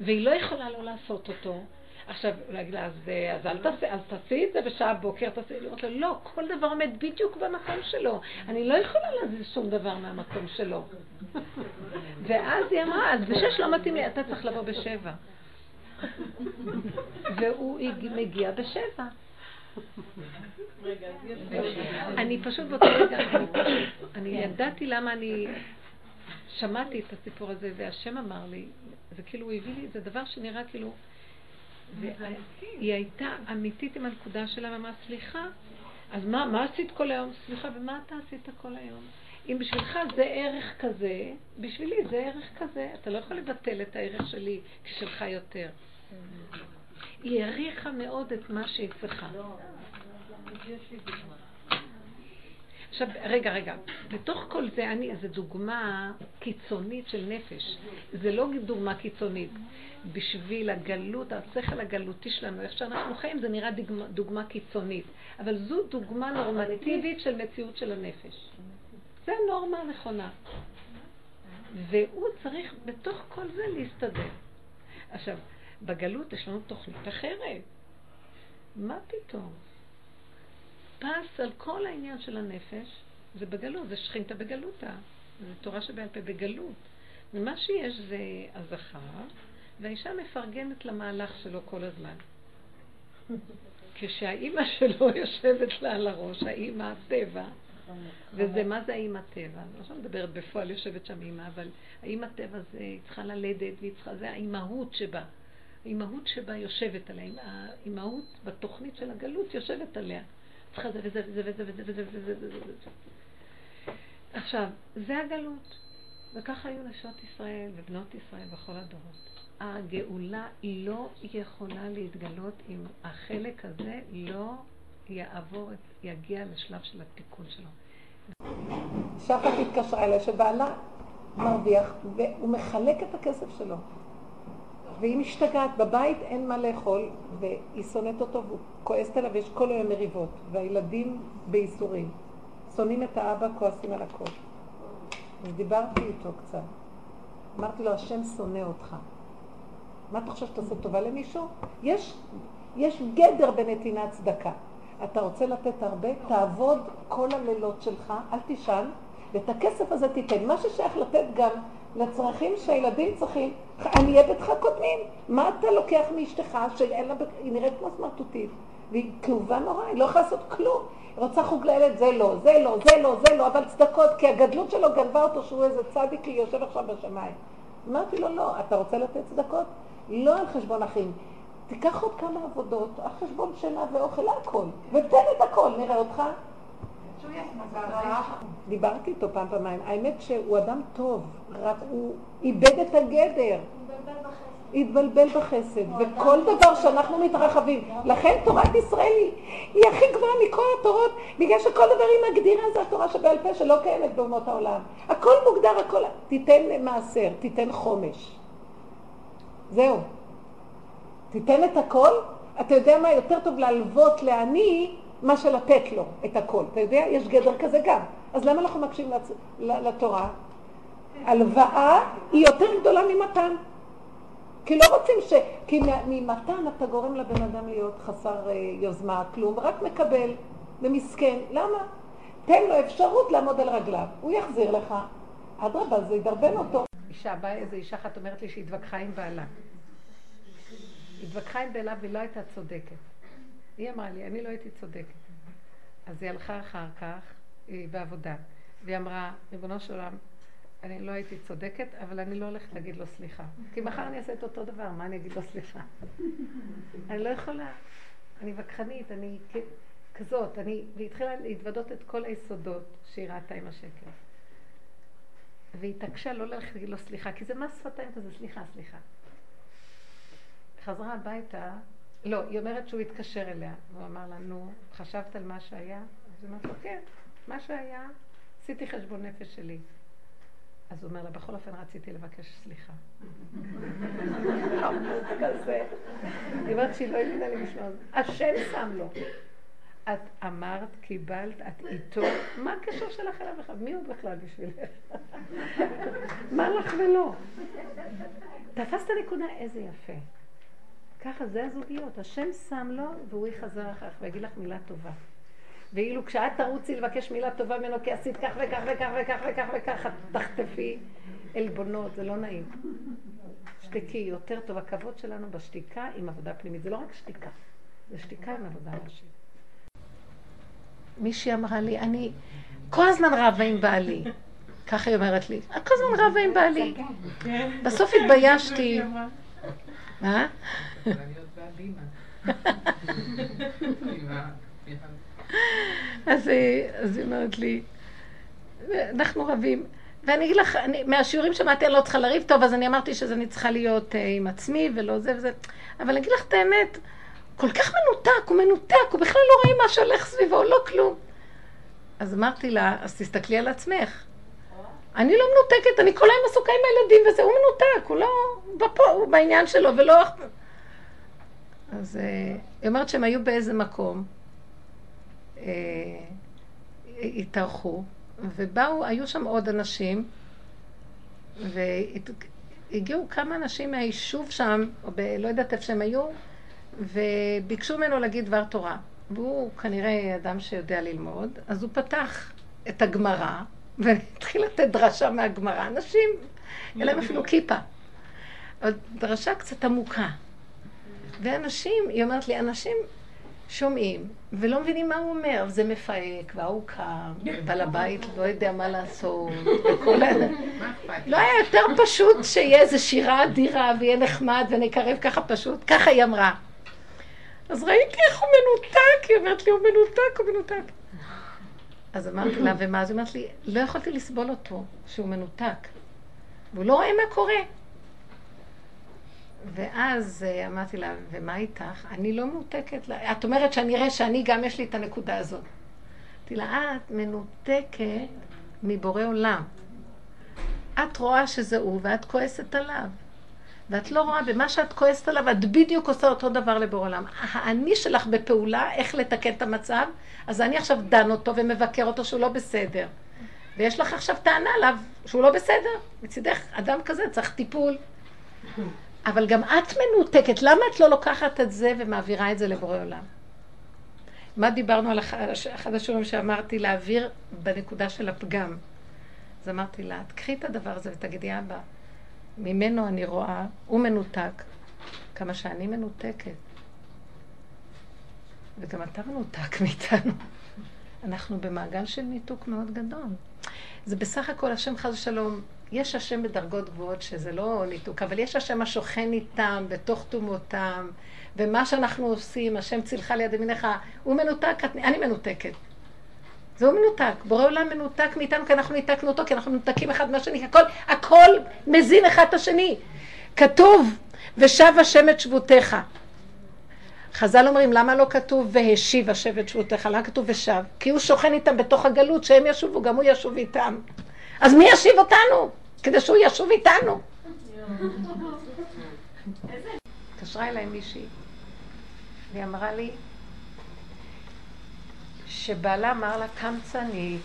והיא לא יכולה לא לעשות אותו. עכשיו, להגיד לה, אז, אז אל תעשי, אז תעשי את זה בשעה בוקר, תעשי, לראות לה, לא, כל דבר עומד בדיוק במקום שלו. אני לא יכולה להזיז שום דבר מהמקום שלו. [LAUGHS] ואז היא אמרה, אז בשש לא מתאים לי, אתה צריך לבוא בשבע. [LAUGHS] והוא מגיע בשבע. אני פשוט באותו רגע, אני ידעתי למה אני שמעתי את הסיפור הזה, והשם אמר לי, זה כאילו הוא הביא לי, זה דבר שנראה כאילו... והיא הייתה אמיתית עם הנקודה שלה, ואמרה, סליחה, אז מה, מה עשית כל היום? סליחה, ומה אתה עשית כל היום? אם בשבילך זה ערך כזה, בשבילי זה ערך כזה. אתה לא יכול לבטל את הערך שלי כשלך יותר. היא העריכה מאוד את מה שהיא צריכה. עכשיו, רגע, רגע, בתוך כל זה, אני, זו דוגמה קיצונית של נפש. זה לא דוגמה קיצונית. בשביל הגלות, השכל הגלותי שלנו, איך שאנחנו חיים, זה נראה דוגמה, דוגמה קיצונית. אבל זו דוגמה נורמטיבית של מציאות של הנפש. זה הנורמה הנכונה. והוא צריך בתוך כל זה להסתדר. עכשיו, בגלות יש לנו תוכנית אחרת. מה פתאום? פס על כל העניין של הנפש, זה בגלות, זה שכינתה בגלותה. זה תורה שבעל פה בגלות. ומה שיש זה הזכר, והאישה מפרגנת למהלך שלו כל הזמן. [LAUGHS] כשהאימא שלו יושבת לה על הראש, האימא הטבע, וזה, מה זה האימא טבע? אני לא מדברת בפועל, יושבת שם אימא, אבל האימא טבע זה, היא צריכה ללדת, והיא צריכה, זה האימהות שבה. האימהות שבה יושבת עליה, האימהות בתוכנית של הגלות יושבת עליה. צריכה זה וזה וזה וזה וזה וזה וזה וזה וזה. עכשיו, זה הגלות. וככה היו נשות ישראל ובנות ישראל בכל הדורות. הגאולה לא יכולה להתגלות אם החלק הזה לא יעבור, יגיע לשלב של התיקון שלו. שחת התקשרה אליי שבעלה מרוויח והוא מחלק את הכסף שלו. והיא משתגעת, בבית אין מה לאכול והיא שונאת אותו והוא כועסת עליו ויש כל היום מריבות והילדים בייסורים. שונאים את האבא, כועסים על הכל. אז דיברתי איתו קצת. אמרתי לו, השם שונא אותך. מה אתה חושב שאתה עושה טובה למישהו? יש, יש גדר בנתינת צדקה. אתה רוצה לתת הרבה, תעבוד כל הלילות שלך, אל תישן, ואת הכסף הזה תיתן. מה ששייך לתת גם לצרכים שהילדים צריכים, עניי ביתך קודמים. מה אתה לוקח מאשתך שהיא נראית כמו סמרטוטית, והיא כאובה נורא, היא לא יכולה לעשות כלום. היא רוצה חוג לילד, זה לא, זה לא, זה לא, זה לא, אבל צדקות, כי הגדלות שלו גנבה אותו שהוא איזה צדיק, יושב עכשיו בשמיים. אמרתי לו, לא, אתה רוצה לתת צדקות? לא על חשבון אחים. תיקח עוד כמה עבודות, על חשבון שינה ואוכל, הכל, ותן את הכל, נראה אותך. דיברתי איתו פעם פעמיים, האמת שהוא אדם טוב, רק הוא איבד את הגדר. התבלבל בחסד, וכל דבר שאנחנו מתרחבים, לכן תורת ישראל היא הכי גבוהה מכל התורות, בגלל שכל דבר היא מגדירה זה התורה שבעל פה שלא קיימת באומות העולם. הכל מוגדר, הכל, תיתן מעשר, תיתן חומש. זהו. תיתן את הכל, אתה יודע מה, יותר טוב להלוות לעני מה שלתת לו את הכל. אתה יודע, יש גדר כזה גם. אז למה אנחנו מקשיבים לצ... לתורה? הלוואה היא יותר גדולה ממתן. כי לא רוצים ש... כי ממתן אתה גורם לבן אדם להיות חסר אה, יוזמה, כלום, ורק מקבל, ומסכן. למה? תן לו אפשרות לעמוד על רגליו, הוא יחזיר לך. אדרבה, זה ידרבן אותו. אישה, באה איזה אישה אחת אומרת לי שהיא התווכחה עם בעלה. התווכחה עם בעלה והיא לא הייתה צודקת. היא אמרה לי, אני לא הייתי צודקת. אז היא הלכה אחר כך, היא בעבודה, והיא אמרה, ריבונו של עולם, אני לא הייתי צודקת, אבל אני לא הולכת להגיד לו סליחה. כי מחר אני אעשה את אותו דבר, מה אני אגיד לו סליחה? אני לא יכולה. אני וכחנית, אני כזאת, אני... והיא התחילה להתוודות את כל היסודות שהיא ראתה עם השקר. והיא התעקשה לא ללכת להגיד לו סליחה, כי זה מס שפתיים כזה, סליחה, סליחה. חזרה הביתה, לא, היא אומרת שהוא התקשר אליה, והוא אמר לה, נו, חשבת על מה שהיה? אז היא אומרת לו, כן, מה שהיה, עשיתי חשבון נפש שלי. אז הוא אומר לה, בכל אופן רציתי לבקש סליחה. [LAUGHS] היא אומרת שהיא לא הבינה לי לשמוע. השם שם לו. את אמרת, קיבלת, את איתו, מה הקשר שלך אליו בכלל? מי הוא בכלל בשבילך? [LAUGHS] מה לך ולא? תפסת נקודה, איזה יפה. ככה זה הזוגיות, השם שם לו והוא יחזר אחריך ויגיד לך מילה טובה. ואילו כשאת תרוצי לבקש מילה טובה ממנו כי עשית כך וכך וכך וכך וכך וכך, את תחטפי עלבונות, זה לא נעים. שתקי, יותר טוב, הכבוד שלנו בשתיקה עם עבודה פנימית, זה לא רק שתיקה, זה שתיקה עם עבודה ראשית. מישהי אמרה לי, אני כל הזמן רבה עם בעלי. ככה היא אומרת לי, את כל הזמן רבה עם בעלי. בסוף התביישתי. מה? אז היא אומרת לי, אנחנו רבים. ואני אגיד לך, אני, מהשיעורים שמעתי, אני לא צריכה לריב טוב, אז אני אמרתי שזה אני צריכה להיות uh, עם עצמי ולא זה וזה. אבל אני אגיד לך את האמת, כל כך מנותק, הוא מנותק, הוא בכלל לא רואה מה שהולך סביבו, לא כלום. אז אמרתי לה, אז תסתכלי על עצמך. אני לא מנותקת, אני כל היום עסוקה עם הילדים וזה, הוא מנותק, הוא לא בפה, הוא בעניין שלו ולא... אז uh, היא אומרת שהם היו באיזה מקום, uh, התארחו, ובאו, היו שם עוד אנשים, והגיעו כמה אנשים מהיישוב שם, או ב... לא יודעת איפה שהם היו, וביקשו ממנו להגיד דבר תורה. והוא כנראה אדם שיודע ללמוד, אז הוא פתח את הגמרא, והתחיל לתת דרשה מהגמרא. אנשים, אין להם אפילו כיפה. דרשה קצת עמוקה. ואנשים, היא אומרת לי, אנשים שומעים ולא מבינים מה הוא אומר, זה מפהק, וההוא קם, בעל הבית לא יודע מה לעשות, וכל ה... לא היה יותר פשוט שיהיה איזו שירה אדירה ויהיה נחמד ונקרב ככה פשוט, ככה היא אמרה. אז ראיתי איך הוא מנותק, היא אומרת לי, הוא מנותק, הוא מנותק. אז אמרתי לה, ומה? אז היא אומרת לי, לא יכולתי לסבול אותו, שהוא מנותק. והוא לא רואה מה קורה. ואז אה, אמרתי לה, ומה איתך? אני לא מנותקת. את אומרת שאני אראה שאני גם יש לי את הנקודה הזאת. אמרתי לה, את מנותקת מבורא עולם. את רואה שזה הוא ואת כועסת עליו. ואת לא רואה במה שאת כועסת עליו, את בדיוק עושה אותו דבר לבורא עולם. האני שלך בפעולה, איך לתקן את המצב, אז אני עכשיו דן אותו ומבקר אותו שהוא לא בסדר. ויש לך עכשיו טענה עליו שהוא לא בסדר. מצידך, אדם כזה צריך טיפול. אבל גם את מנותקת, למה את לא לוקחת את זה ומעבירה את זה לבורא עולם? מה דיברנו על אחד השיעורים שאמרתי להעביר בנקודה של הפגם? אז אמרתי לה, תקחי את הדבר הזה ותגידי, אבא, ממנו אני רואה, הוא מנותק, כמה שאני מנותקת. וגם אתה מנותק [LAUGHS] מאיתנו. אנחנו במעגל של ניתוק מאוד גדול. זה בסך הכל השם חס ושלום, יש השם בדרגות גבוהות שזה לא ניתוק, אבל יש השם השוכן איתם בתוך תומותם, ומה שאנחנו עושים, השם צילך ליד ימינך, הוא מנותק, אני מנותקת. זה הוא מנותק, בורא עולם מנותק מאיתנו כי אנחנו ניתקנו אותו, כי אנחנו מנותקים אחד מהשני, הכל, הכל מזין אחד את השני. כתוב, ושב השם את שבותיך. חז"ל אומרים, למה לא כתוב והשיב השב את שבותיך? למה כתוב ושב? כי הוא שוכן איתם בתוך הגלות, שהם ישובו, גם הוא ישוב איתם. אז מי ישיב אותנו? כדי שהוא ישוב איתנו. [LAUGHS] התקשרה אליי מישהי, והיא אמרה לי, שבעלה אמר לה קמצנית.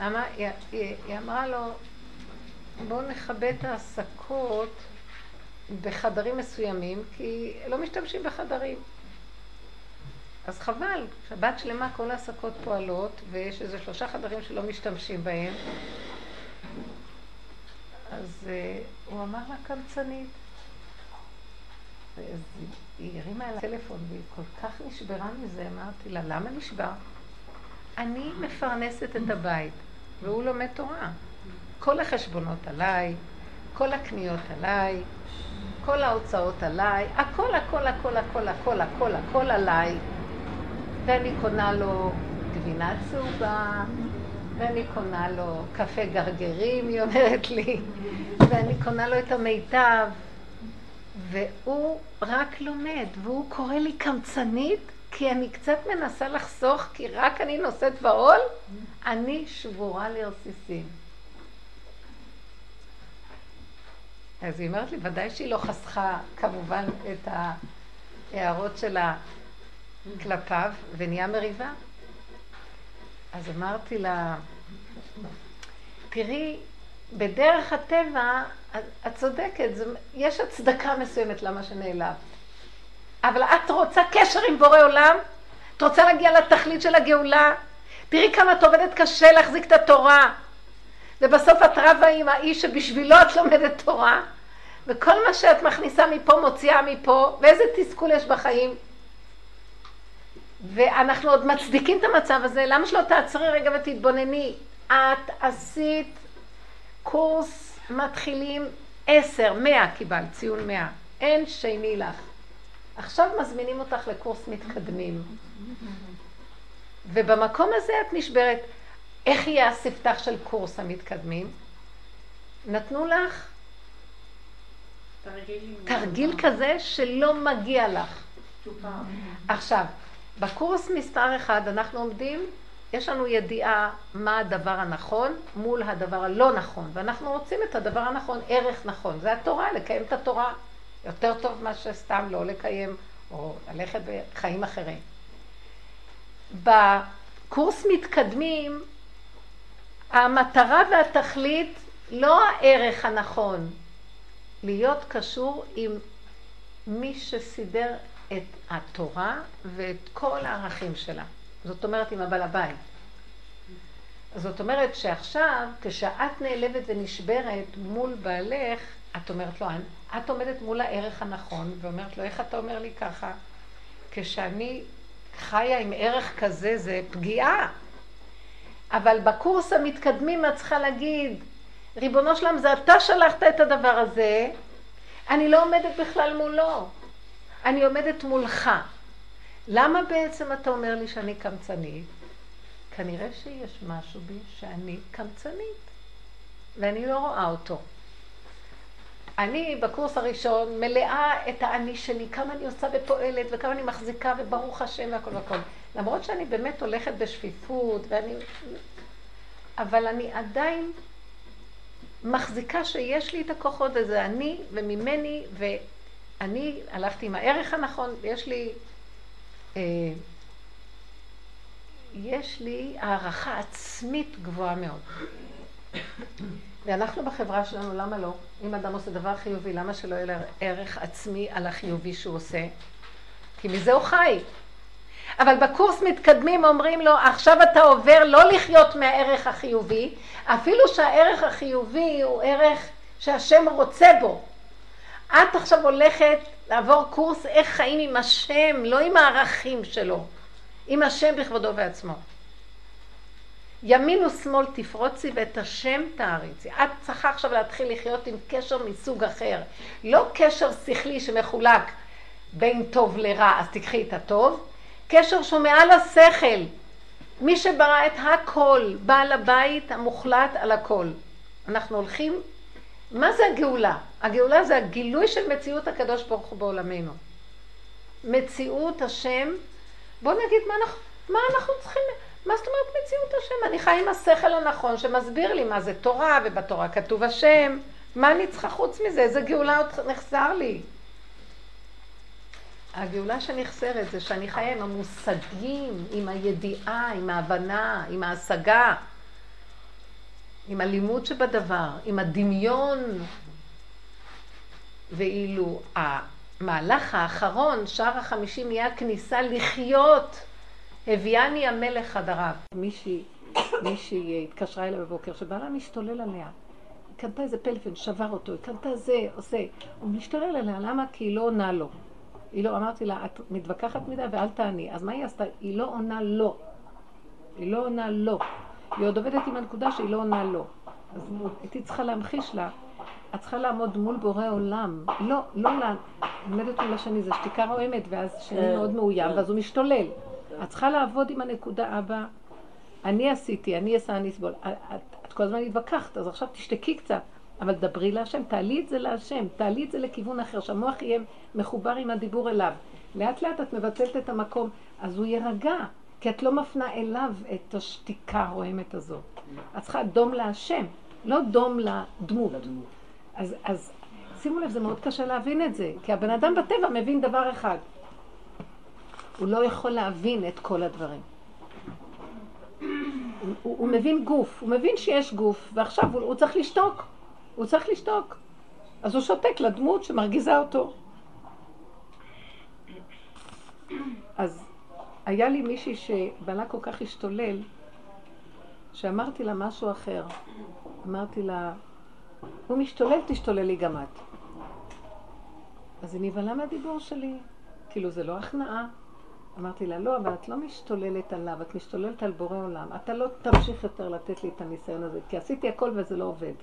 למה? היא, היא, אמרה לו, בואו נכבה את ההעסקות בחדרים מסוימים, כי לא משתמשים בחדרים. אז חבל, שבת שלמה כל ההעסקות פועלות, ויש איזה שלושה חדרים שלא משתמשים בהם. אז uh, הוא אמר לה קמצנית. אז היא הרימה אל הטלפון והיא כל כך נשברה מזה, אמרתי לה, למה נשבר? אני מפרנסת את הבית, והוא לומד תורה. כל החשבונות עליי, כל הקניות עליי, כל ההוצאות עליי, הכל, הכל, הכל, הכל, הכל, הכל, הכל עליי. ואני קונה לו גבינה צהובה, ואני קונה לו קפה גרגרים, היא אומרת לי, ואני קונה לו את המיטב. והוא רק לומד, והוא קורא לי קמצנית, כי אני קצת מנסה לחסוך, כי רק אני נושאת בעול, אני שבורה לרסיסים. אז היא אומרת לי, ודאי שהיא לא חסכה כמובן את ההערות שלה כלפיו, ונהיה מריבה. אז אמרתי לה, תראי, בדרך הטבע, את צודקת, יש הצדקה מסוימת למה שנעלב. אבל את רוצה קשר עם בורא עולם? את רוצה להגיע לתכלית של הגאולה? תראי כמה את עובדת קשה להחזיק את התורה. ובסוף את רבה עם האיש שבשבילו את לומדת תורה, וכל מה שאת מכניסה מפה מוציאה מפה, ואיזה תסכול יש בחיים. ואנחנו עוד מצדיקים את המצב הזה, למה שלא תעצרי רגע ותתבונני? את עשית קורס מתחילים עשר, מאה קיבלת, ציון מאה. אין שני לך. עכשיו מזמינים אותך לקורס מתקדמים. ובמקום הזה את נשברת. איך יהיה הספתח של קורס המתקדמים? נתנו לך תרגיל כזה שלא מגיע לך. עכשיו, בקורס מספר אחד אנחנו עומדים, יש לנו ידיעה מה הדבר הנכון מול הדבר הלא נכון, ואנחנו רוצים את הדבר הנכון, ערך נכון. זה התורה, לקיים את התורה. יותר טוב מאשר סתם לא לקיים או ללכת בחיים אחרים. בקורס מתקדמים, המטרה והתכלית לא הערך הנכון, להיות קשור עם מי שסידר את התורה ואת כל הערכים שלה. זאת אומרת, עם הבעל הבית. זאת אומרת שעכשיו, כשאת נעלבת ונשברת מול בעלך, את אומרת לו, את עומדת מול הערך הנכון, ואומרת לו, איך אתה אומר לי ככה? כשאני חיה עם ערך כזה, זה פגיעה. אבל בקורס המתקדמים את צריכה להגיד, ריבונו שלם, זה אתה שלחת את הדבר הזה, אני לא עומדת בכלל מולו, אני עומדת מולך. למה בעצם אתה אומר לי שאני קמצנית? כנראה שיש משהו בי שאני קמצנית, ואני לא רואה אותו. אני בקורס הראשון מלאה את האני שלי, כמה אני עושה ופועלת, וכמה אני מחזיקה, וברוך השם והכל והכל. למרות שאני באמת הולכת בשפיפות, ואני... אבל אני עדיין מחזיקה שיש לי את הכוחות, וזה אני וממני, ואני הלכתי עם הערך הנכון, ויש לי... אה, יש לי הערכה עצמית גבוהה מאוד. ואנחנו בחברה שלנו, למה לא? אם אדם עושה דבר חיובי, למה שלא יהיה לו ערך עצמי על החיובי שהוא עושה? כי מזה הוא חי. אבל בקורס מתקדמים אומרים לו, עכשיו אתה עובר לא לחיות מהערך החיובי, אפילו שהערך החיובי הוא ערך שהשם רוצה בו. את עכשיו הולכת לעבור קורס איך חיים עם השם, לא עם הערכים שלו, עם השם בכבודו ועצמו. ימין ושמאל תפרוצי ואת השם תעריצי. את צריכה עכשיו להתחיל לחיות עם קשר מסוג אחר. לא קשר שכלי שמחולק בין טוב לרע, אז תקחי את הטוב. קשר שהוא מעל השכל. מי שברא את הכל, בעל הבית המוחלט על הכל. אנחנו הולכים, מה זה הגאולה? הגאולה זה הגילוי של מציאות הקדוש ברוך הוא בעולמנו. מציאות השם, בואו נגיד מה אנחנו, מה אנחנו צריכים... מה זאת אומרת מציאות השם? אני חי עם השכל הנכון שמסביר לי מה זה תורה, ובתורה כתוב השם. מה אני צריכה חוץ מזה? איזה גאולה עוד נחסר לי? הגאולה שנחסרת זה שאני חיה עם המושגים, עם הידיעה, עם ההבנה, עם ההשגה, עם הלימוד שבדבר, עם הדמיון. ואילו המהלך האחרון, שער החמישים, יהיה הכניסה לחיות. הביאני המלך חדריו. מישהי, מישהי התקשרה אליי בבוקר, שבעלה משתולל עליה. היא קנתה איזה פלאפון, שבר אותו, היא קנתה זה, עושה. הוא משתולל עליה, למה? כי היא לא עונה לו. היא לא, אמרתי לה, את מתווכחת מדי ואל תעני. אז מה היא עשתה? היא לא עונה לא. היא לא עונה לא. היא עוד עובדת עם הנקודה שהיא לא עונה לא. אז הייתי צריכה להמחיש לה, את צריכה לעמוד מול בורא עולם. לא, לא לה, עומדת מול השני, זה שתיקה רועמת, ואז שני כן, מאוד מאוים, כן. ואז הוא משתולל. את צריכה לעבוד עם הנקודה אבא. אני עשיתי, אני אעשה, אני אסבול. את, את כל הזמן התווכחת, אז עכשיו תשתקי קצת. אבל דברי להשם, תעלי את זה להשם, תעלי את זה לכיוון אחר, שהמוח יהיה מחובר עם הדיבור אליו. לאט לאט את מבטלת את המקום, אז הוא יירגע, כי את לא מפנה אליו את השתיקה הרועמת הזאת. את צריכה דום להשם, לא דום לדמות. אז, אז שימו לב, זה מאוד קשה להבין את זה, כי הבן אדם בטבע מבין דבר אחד. הוא לא יכול להבין את כל הדברים. הוא, הוא, הוא מבין גוף, הוא מבין שיש גוף, ועכשיו הוא, הוא צריך לשתוק. הוא צריך לשתוק. אז הוא שותק לדמות שמרגיזה אותו. אז היה לי מישהי שבעלה כל כך השתולל, שאמרתי לה משהו אחר. אמרתי לה, הוא משתולל, תשתוללי גם את. אז היא נבהלה מהדיבור שלי. כאילו, זה לא הכנעה. אמרתי לה, לא, אבל את לא משתוללת עליו, את משתוללת על בורא עולם. אתה לא תמשיך יותר לתת לי את הניסיון הזה, כי עשיתי הכל וזה לא עובד.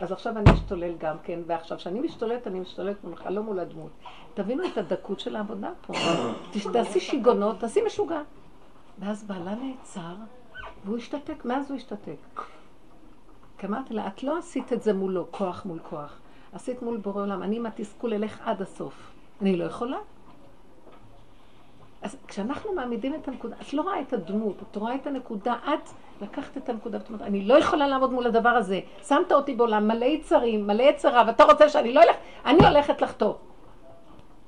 אז עכשיו אני אשתולל גם כן, ועכשיו כשאני משתוללת, אני משתוללת מולך, לא מול הדמות. תבינו את הדקות של העבודה פה. תעשי שיגונות, תעשי משוגע. ואז בעלה נעצר, והוא השתתק. מאז הוא השתתק? כי אמרתי לה, את לא עשית את זה מולו, כוח מול כוח. עשית מול בורא עולם. אני עם התסכול אלך עד הסוף. אני לא יכולה. אז כשאנחנו מעמידים את הנקודה, את לא רואה את הדמות, את רואה את הנקודה, את לקחת את הנקודה ואת אומרת, אני לא יכולה לעמוד מול הדבר הזה. שמת אותי בעולם מלא יצרים, מלא יצרה, ואתה רוצה שאני לא אלך, אני הולכת לחטוא.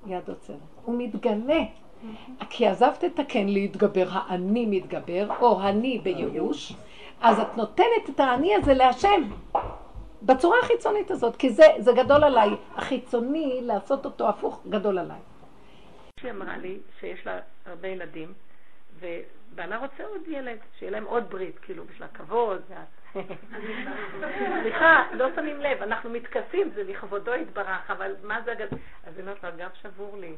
יד עוצרת. הוא מתגלה. כי עזבת את הכן להתגבר, האני מתגבר, או אני בייאוש, אז את נותנת את האני הזה להשם. בצורה החיצונית הזאת, כי זה, זה גדול עליי. החיצוני, לעשות אותו הפוך, גדול עליי. היא אמרה לי שיש לה הרבה ילדים, ובעלה רוצה עוד ילד, שיהיה להם עוד ברית, כאילו, בשביל הכבוד. [LAUGHS] סליחה, לא שמים לב, אנחנו מתכסים, זה לכבודו יתברך, אבל מה זה הגד... אז היא אומרת לו, הגב שבור לי.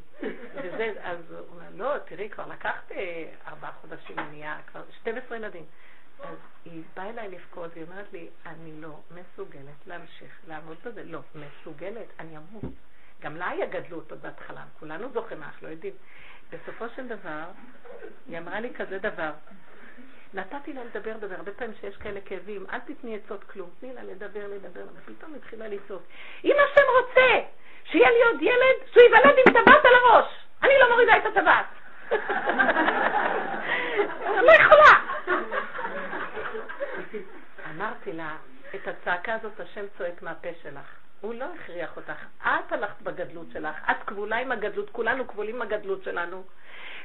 וזה, אז הוא אומר, לא, תראי, כבר לקחת אה, ארבעה חודשים, נהיה כבר 12 ילדים. אז היא באה אליי לבכות, והיא אומרת לי, אני לא מסוגלת להמשיך לעמוד בזה. לא, מסוגלת, אני אמות. גם לה היה גדלות עוד בהתחלה, כולנו זוכרים אנחנו לא יודעים. בסופו של דבר, היא אמרה לי כזה דבר, נתתי לה לדבר, לדבר, הרבה פעמים שיש כאלה כאבים, אל תתני עצות כלום, תני לה לדבר, לדבר, ופתאום התחילה לצעוק. אם השם רוצה שיהיה לי עוד ילד, שהוא ייוולד עם טבעת על הראש, אני לא מורידה את הטבעת. [LAUGHS] לא יכולה. [LAUGHS] אמרתי לה, את הצעקה הזאת השם צועק מהפה שלך. הוא לא הכריח אותך. את הלכת בגדלות שלך, את כבולה עם הגדלות, כולנו כבולים עם הגדלות שלנו.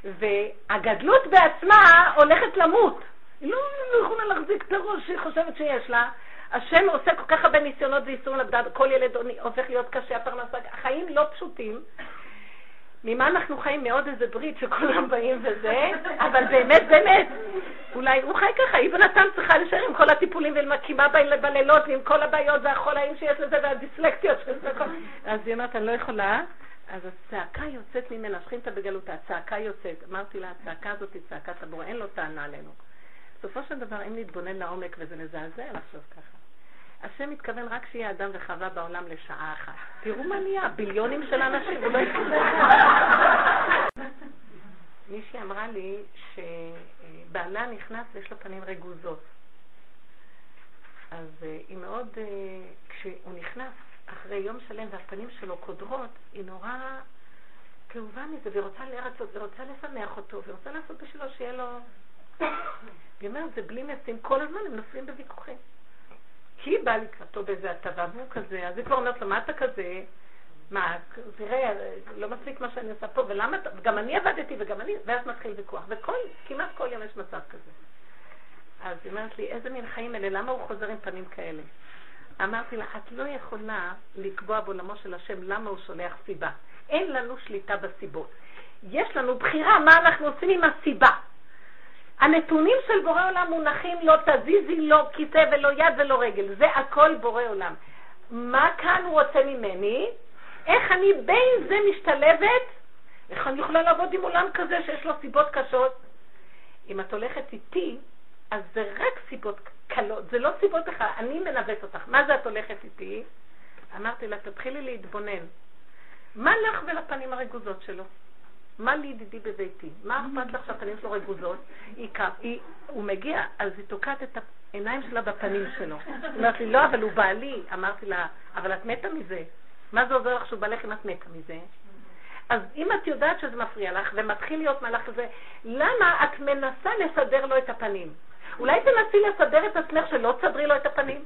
והגדלות בעצמה הולכת למות. היא לא יכולה להחזיק את הראש שהיא חושבת שיש לה. השם עושה כל כך הרבה ניסיונות ואיסורים לדעת, כל ילד הופך להיות קשה, הפרנסה, החיים לא פשוטים. ממה אנחנו חיים? מעוד איזה ברית שכולם באים וזה, אבל באמת, באמת, אולי הוא חי ככה, היא בנתן צריכה להישאר עם כל הטיפולים ולמקימה בלילות ועם כל הבעיות והחולאים שיש לזה והדיסלקטיות של זה. אז היא אומרת, אני לא יכולה. אז הצעקה יוצאת ממנה, שכינתה בגלותה, הצעקה יוצאת. אמרתי לה, הצעקה הזאת היא צעקת הבורא, אין לו טענה עלינו. בסופו של דבר, אם נתבונן לעומק וזה מזעזע לחשוב ככה. השם מתכוון רק שיהיה אדם וחווה בעולם לשעה אחת. תראו מה נהיה, ביליונים של אנשים, הוא לא יתכוון. מישהי אמרה לי שבעלה נכנס ויש לו פנים רגוזות. אז אה, היא מאוד, אה, כשהוא נכנס אחרי יום שלם והפנים שלו קודרות, היא נורא כאובה מזה, והיא רוצה לרצות, ורוצה לשמח אותו, ורוצה לעשות בשבילו שיהיה לו... היא אומרת, זה בלי מסים, כל הזמן הם נופלים בוויכוחים. כי היא באה לקראתו באיזה הטבה, והוא כזה, אז היא כבר אומרת לו, מה אתה כזה? מה, תראה, לא מספיק מה שאני עושה פה, ולמה, גם אני עבדתי וגם אני, ואז מתחיל ויכוח, וכמעט כל יום יש מצב כזה. אז היא אומרת לי, איזה מין חיים אלה, למה הוא חוזר עם פנים כאלה? אמרתי לה, את לא יכולה לקבוע בעולמו של השם למה הוא שולח סיבה. אין לנו שליטה בסיבות. יש לנו בחירה מה אנחנו עושים עם הסיבה. הנתונים של בורא עולם מונחים, לא תזיזי לא כיסא ולא יד ולא רגל, זה הכל בורא עולם. מה כאן הוא רוצה ממני? איך אני בין זה משתלבת? איך אני יכולה לעבוד עם עולם כזה שיש לו סיבות קשות? אם את הולכת איתי, אז זה רק סיבות קלות, זה לא סיבות אחת, אני מנווט אותך. מה זה את הולכת איתי? אמרתי לה, תתחילי להתבונן. מה לך ולפנים הרגוזות שלו? מה לי ידידי בביתי? מה אכפת לך שהפנים שלו רגוזות? הוא מגיע, אז היא תוקעת את העיניים שלה בפנים שלו. היא אומרת לי, לא, אבל הוא בעלי. אמרתי לה, אבל את מתה מזה. מה זה עוזר לך שהוא בעלך אם את מתה מזה? אז אם את יודעת שזה מפריע לך ומתחיל להיות מהלך כזה, למה את מנסה לסדר לו את הפנים? אולי תנסי לסדר את עצמך שלא תסדרי לו את הפנים?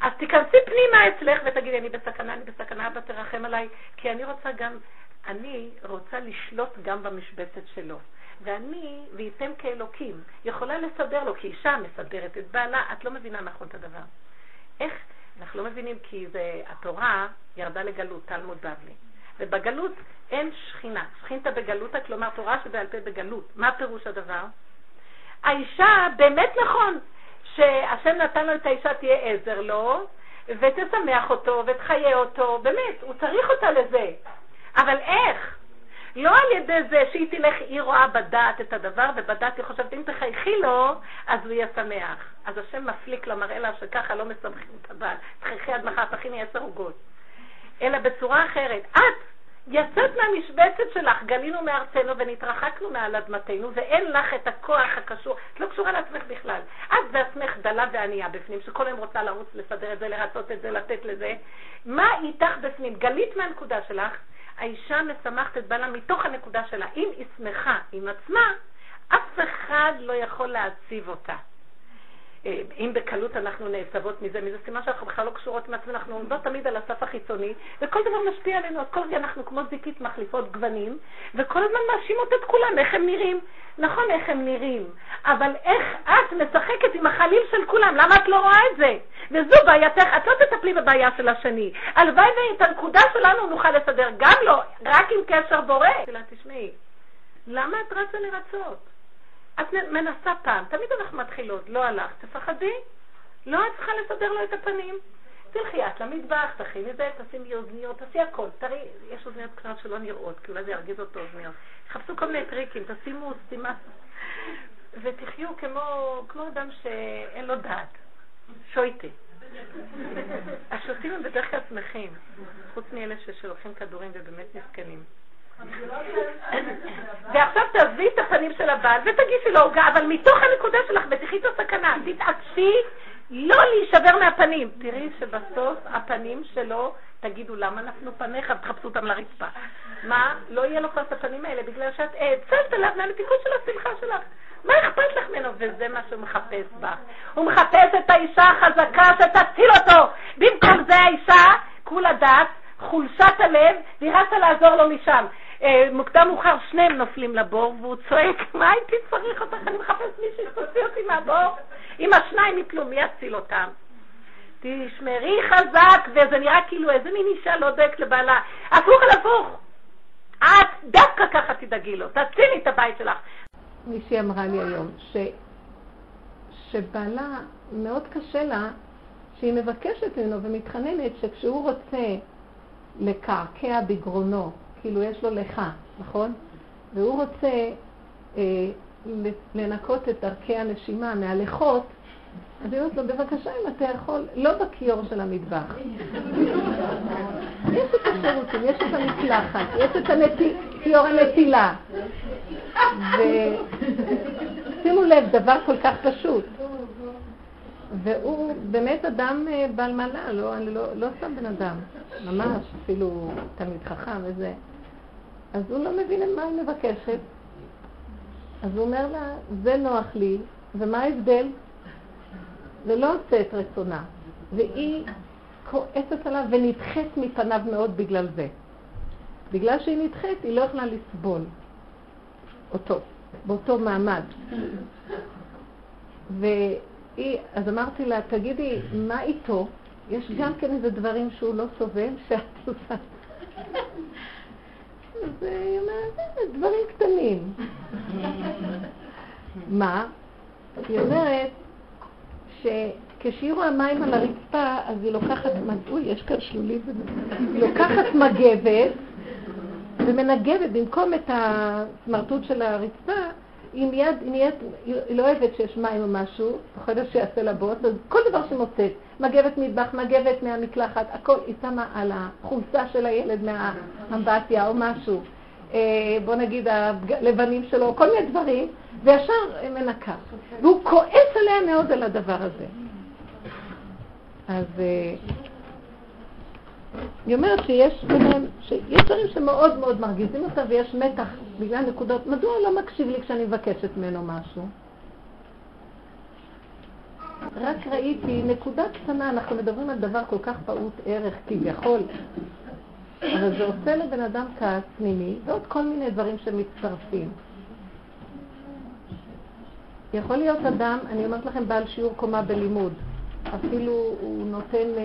אז תיכנסי פנימה אצלך ותגידי, אני בסכנה, אני בסכנה, אבא תרחם עליי, כי אני רוצה גם אני רוצה לשלוט גם במשבצת שלו. ואני, וייתם כאלוקים, יכולה לסדר לו, כי אישה מסדרת את בעלה, את לא מבינה נכון את הדבר. איך? אנחנו לא מבינים כי זה, התורה ירדה לגלות, תלמוד בבלי. ובגלות אין שכינה. שכינתה בגלותה, כלומר תורה שבעל פה בגלות. מה פירוש הדבר? האישה, באמת נכון, שהשם נתן לו את האישה תהיה עזר לו, ותשמח אותו, ותחיה אותו, באמת, הוא צריך אותה לזה. אבל איך? לא על ידי זה שהיא תלך, היא רואה בדעת את הדבר, ובדעת היא חושבת, אם תחייכי לו, אז הוא יהיה שמח. אז השם מפליק לה, מראה לה שככה לא מסמכים את הבעל. תחייכי עד מחר, תכיני עשר עוגות. אלא בצורה אחרת. את יצאת מהמשבצת שלך, גלינו מארצנו ונתרחקנו מעל אדמתנו, ואין לך את הכוח הקשור, את לא קשורה לעצמך בכלל. את בעצמך דלה וענייה בפנים, שכל היום רוצה לרוץ, לסדר את זה, לרצות את זה, לתת לזה. מה איתך בפנים? גלית מהנקודה שלך, האישה משמחת את בעלה מתוך הנקודה שלה. אם היא שמחה עם עצמה, אף אחד לא יכול להציב אותה. אה, אם בקלות אנחנו נעצבות מזה, מזה סימן שאנחנו בכלל לא קשורות עם עצמנו, אנחנו עומדות תמיד על הסף החיצוני, וכל דבר משפיע עלינו, אז כל רגע אנחנו כמו זיקית מחליפות גוונים, וכל הזמן מאשימות את כולם, איך הם נראים. נכון, איך הם נראים, אבל איך את משחקת עם החליל של כולם, למה את לא רואה את זה? וזו בעייתך, את לא תטפלי בבעיה של השני. הלוואי ואת הנקודה שלנו נוכל לסדר, גם לא, רק עם קשר בורא. תשמעי, למה את רצה לרצות? את מנסה פעם, תמיד אנחנו מתחילות, לא הלך, תפחדי, לא את צריכה לסדר לו את הפנים. תלכי את למטבח, תכיני זה, תשימי אוזניות, תעשי הכל. תראי, יש אוזניות קטנות שלא נראות, כי אולי זה ירגיז אותו אוזניות. חפשו כל מיני טריקים, תשימו סתימה, ותחיו כמו, כמו אדם שאין לו דעת. שויטה. השוטים הם בדרך כלל שמחים, חוץ מאלה ששולחים כדורים ובאמת מסכנים. [COUGHS] ועכשיו תעזבי את הפנים של הבעל ותגישי לו עוגה, אבל מתוך הנקודה שלך, ותחי את הסכנה, תתעקשי לא להישבר מהפנים. תראי שבסוף הפנים שלו, תגידו למה נפלו פניך, תחפשו אותם לרצפה. מה? לא יהיה לו כבר את הפנים האלה, בגלל שאת האצלת עליו מהמתיקות של השמחה שלך. מה אכפת לך ממנו? וזה מה שהוא מחפש בה. הוא מחפש את האישה החזקה שתציל אותו. במקום זה האישה, כולה דעת, חולשת הלב, והיא רצה לעזור לו משם. אה, מוקדם מאוחר שניהם נופלים לבור, והוא צועק, מה הייתי צריך אותך? אני מחפש מישהי שתוציא אותי מהבור. אם השניים יפלו, מי יציל אותם? תשמרי חזק, וזה נראה כאילו איזה מין אישה לא דואגת לבעלה. הפוך על הפוך. את דווקא ככה תדאגי לו, תצילי את הבית שלך. מישהי אמרה לי היום, ש... שבעלה, מאוד קשה לה, שהיא מבקשת ממנו ומתחננת שכשהוא רוצה לקעקע בגרונו כאילו יש לו לך, נכון? והוא רוצה אה, לנקות את דרכי הנשימה מהלכות, אז היא אומרת לו, בבקשה, אם אתה יכול, לא בכיור של המטבח. יש את השירותים, יש את המקלחת, יש את כיור הנטילה. ושימו לב, דבר כל כך פשוט. והוא באמת אדם אה, בעל מעלה, לא, לא, לא סתם בן אדם, ממש, אפילו תלמיד חכם וזה. אז הוא לא מבין מה היא מבקשת. אז הוא אומר לה, זה נוח לי, ומה ההבדל? זה לא עושה את רצונה. והיא כועסת עליו ונדחית מפניו מאוד בגלל זה. בגלל שהיא נדחית, היא לא יכולה לסבול אותו, באותו מעמד. והיא, אז אמרתי לה, תגידי, מה איתו? יש גם כן איזה דברים שהוא לא סובל, שאת עושה. אז היא אומרת, אה, דברים קטנים. [LAUGHS] מה? היא אומרת שכשהיא רואה מים על הרצפה, אז היא לוקחת, אוי, יש כאן שלולית, היא לוקחת מגבת ומנגבת במקום את הסמרטוט של הרצפה, היא מיד, היא נהיית, היא לא אוהבת שיש מים או משהו, פוחדת שיעשה לה בוץ, אז כל דבר שמוצאת, מגבת מטבח, מגבת מהמקלחת, הכל, היא שמה על החולצה של הילד מהאמבטיה או משהו, אה, בוא נגיד הלבנים שלו, כל מיני דברים, וישר מנקה. והוא כועס עליה מאוד על הדבר הזה. אז אה, היא אומרת שיש ביניהם, שיש דברים שמאוד מאוד מרגיזים אותה ויש מתח בגלל נקודות, מדוע לא מקשיב לי כשאני מבקשת ממנו משהו? רק ראיתי נקודה קטנה, אנחנו מדברים על דבר כל כך פעוט ערך כביכול, אבל זה עושה לבן אדם כעס פנימי ועוד כל מיני דברים שמצטרפים. יכול להיות אדם, אני אומרת לכם, בעל שיעור קומה בלימוד, אפילו הוא נותן אה,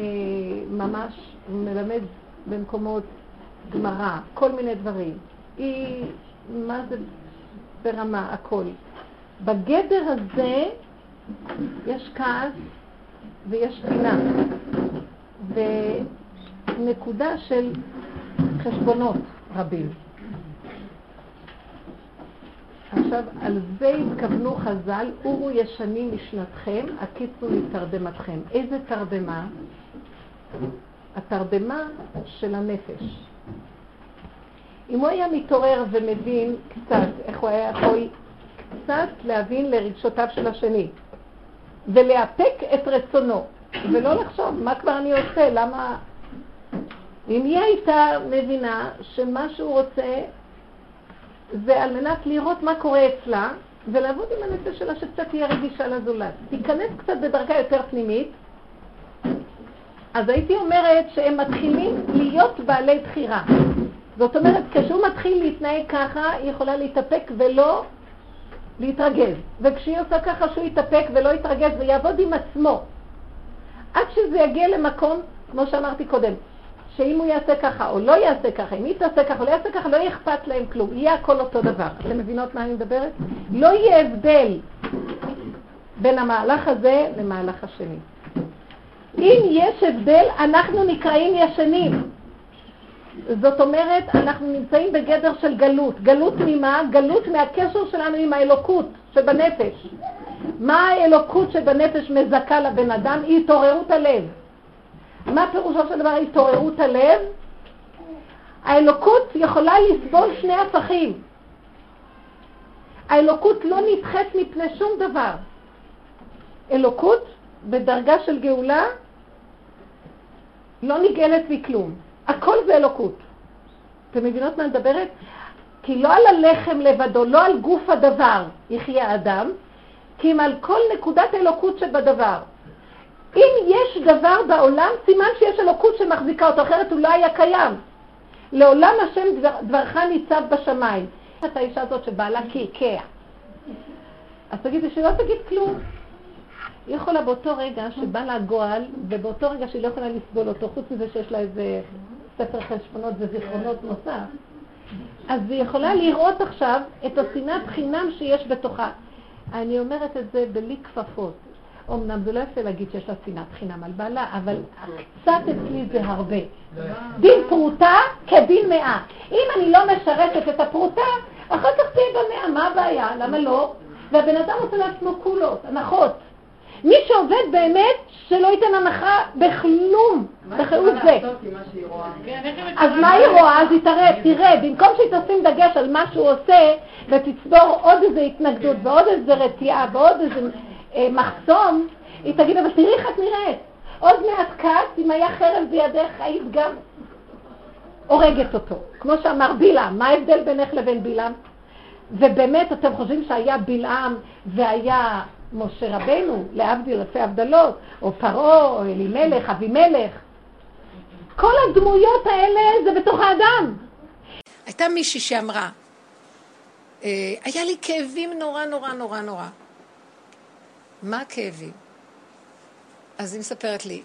ממש, מלמד במקומות גמרא, כל מיני דברים. היא, מה זה ברמה, הכל. בגדר הזה יש כעס ויש פינה, ונקודה של חשבונות רבים. עכשיו, על זה התכוונו חז"ל, אורו ישנים משנתכם, הקיצו מתרדמתכם. איזה תרדמה? התרדמה של הנפש. אם הוא היה מתעורר ומבין קצת איך הוא היה יכול קצת להבין לרגשותיו של השני ולאפק את רצונו ולא לחשוב מה כבר אני עושה, למה... אם היא הייתה מבינה שמה שהוא רוצה זה על מנת לראות מה קורה אצלה ולעבוד עם הנפש שלה שקצת תהיה רגישה לזולת. תיכנס קצת בדרגה יותר פנימית אז הייתי אומרת שהם מתחילים להיות בעלי בחירה. זאת אומרת, כשהוא מתחיל להתנהג ככה, היא יכולה להתאפק ולא להתרגז. וכשהיא עושה ככה שהוא יתאפק ולא יתרגז ויעבוד עם עצמו, עד שזה יגיע למקום, כמו שאמרתי קודם, שאם הוא יעשה ככה או לא יעשה ככה, אם היא תעשה ככה או לא יעשה ככה, לא יהיה אכפת להם כלום, יהיה הכל אותו דבר. אתם מבינות מה אני מדברת? לא יהיה הבדל בין המהלך הזה למהלך השני. אם יש הבדל, אנחנו נקראים ישנים. זאת אומרת, אנחנו נמצאים בגדר של גלות. גלות ממה? גלות מהקשר שלנו עם האלוקות שבנפש. מה האלוקות שבנפש מזכה לבן אדם? היא התעוררות הלב. מה פירושו של דבר התעוררות הלב? האלוקות יכולה לסבול שני הפכים. האלוקות לא נדחית מפני שום דבר. אלוקות בדרגה של גאולה לא נגאלת מכלום. הכל זה אלוקות. אתם מבינות מה אני מדברת? כי לא על הלחם לבדו, לא על גוף הדבר יחיה האדם, כי אם על כל נקודת אלוקות שבדבר. אם יש דבר בעולם, סימן שיש אלוקות שמחזיקה אותו, אחרת הוא לא היה קיים. לעולם השם דבר, דברך ניצב בשמיים. את האישה הזאת שבעלה קעקע. אז תגידי שלא תגיד כלום. היא יכולה באותו רגע שבא לה גועל, ובאותו רגע שהיא לא יכולה לסבול אותו, חוץ מזה שיש לה איזה ספר חשבונות וזיכרונות נוסף, אז היא יכולה לראות עכשיו את השנאת חינם שיש בתוכה. אני אומרת את זה בלי כפפות. אמנם זה לא יפה להגיד שיש לה שנאת חינם על בעלה, אבל קצת אצלי זה הרבה. דין פרוטה כדין מאה. אם אני לא משרתת את הפרוטה, אחר כך תהיה במאה, מה הבעיה? למה לא? והבן אדם עושה לעצמו קולות, הנחות. מי שעובד באמת, שלא ייתן הנחה בכלום, בחירות זה. כן, אז מה היא רואה? אז היא תראה, תראה, במקום שהיא תשים דגש על מה שהוא עושה, ותצבור עוד איזו התנגדות ועוד איזו רתיעה ועוד איזה אה, מחסום, היא תגיד, אבל תראי איך את נראית. עוד מעט כת, אם היה חרב בידך, היית גם הורגת אותו. כמו שאמר בלעם, מה ההבדל בינך לבין בלעם? ובאמת, אתם חושבים שהיה בלעם והיה משה רבנו, להבדיל אלפי הבדלות, או פרעה, או אלימלך, אבימלך. כל הדמויות האלה זה בתוך האדם. הייתה מישהי שאמרה, אה, היה לי כאבים נורא נורא נורא נורא. מה הכאבים? אז היא מספרת לי,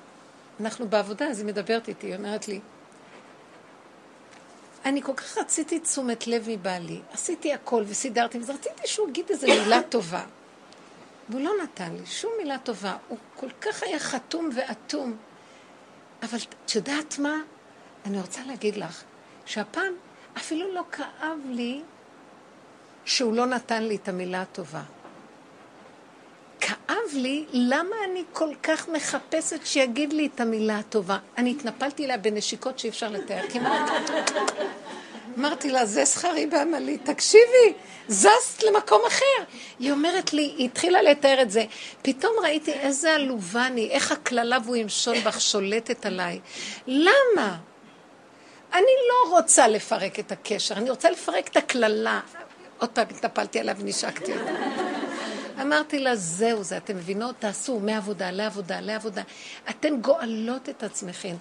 אנחנו בעבודה, אז היא מדברת איתי, היא אומרת לי, אני כל כך רציתי תשומת לב מבעלי, עשיתי הכל וסידרתי, אז רציתי שהוא יגיד איזו מילה טובה. והוא לא נתן לי שום מילה טובה. הוא כל כך היה חתום ואטום. אבל את יודעת מה? אני רוצה להגיד לך שהפעם אפילו לא כאב לי שהוא לא נתן לי את המילה הטובה. כאב לי למה אני כל כך מחפשת שיגיד לי את המילה הטובה. אני התנפלתי אליה בנשיקות שאי אפשר לתאר כמעט. אמרתי לה, זה שכרי בעמלי, תקשיבי, זזת למקום אחר. היא אומרת לי, היא התחילה לתאר את זה, פתאום ראיתי איזה עלובה אני, איך הקללה והוא ימשול בך שולטת עליי. למה? אני לא רוצה לפרק את הקשר, אני רוצה לפרק את הקללה. עוד פעם התנפלתי עליו ונשקתי אותה. אמרתי לה, זהו זה, אתם מבינות? תעשו מעבודה לעבודה לעבודה. אתן גואלות את עצמכם.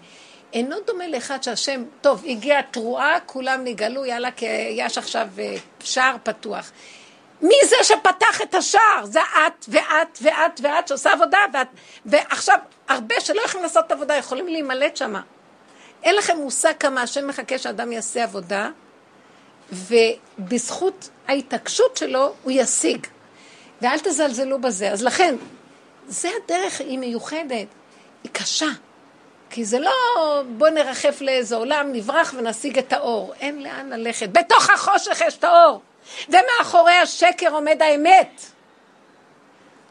אינו דומה לאחד שהשם, טוב, הגיעה תרועה, כולם נגאלו, יאללה, כי יש עכשיו אה, שער פתוח. מי זה שפתח את השער? זה את ואת ואת ואת שעושה עבודה, ואת, ועכשיו הרבה שלא יכולים לעשות את העבודה יכולים להימלט שמה. אין לכם מושג כמה השם מחכה שאדם יעשה עבודה, ובזכות ההתעקשות שלו הוא ישיג. ואל תזלזלו בזה. אז לכן, זה הדרך, היא מיוחדת, היא קשה. כי זה לא בוא נרחף לאיזה עולם, נברח ונשיג את האור. אין לאן ללכת. בתוך החושך יש את האור. ומאחורי השקר עומד האמת.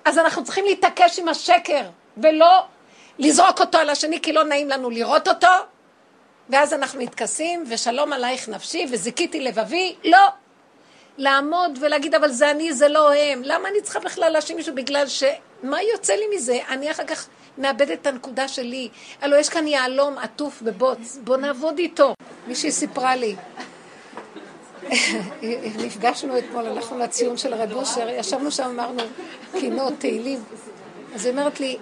אז אנחנו צריכים להתעקש עם השקר, ולא לזרוק אותו על השני, כי לא נעים לנו לראות אותו, ואז אנחנו מתכסים, ושלום עלייך נפשי, וזיכיתי לבבי, לא. לעמוד ולהגיד, אבל זה אני, זה לא הם. למה אני צריכה בכלל להאשים מישהו? בגלל ש... מה יוצא לי מזה? אני אחר כך מאבדת את הנקודה שלי. הלוא יש כאן יהלום עטוף בבוץ, בוא נעבוד איתו. מישהי סיפרה לי. [LAUGHS] נפגשנו אתמול, הלכנו לציון של הרב אושר, ישבנו שם, אמרנו קינות, תהילים. אז היא אומרת לי,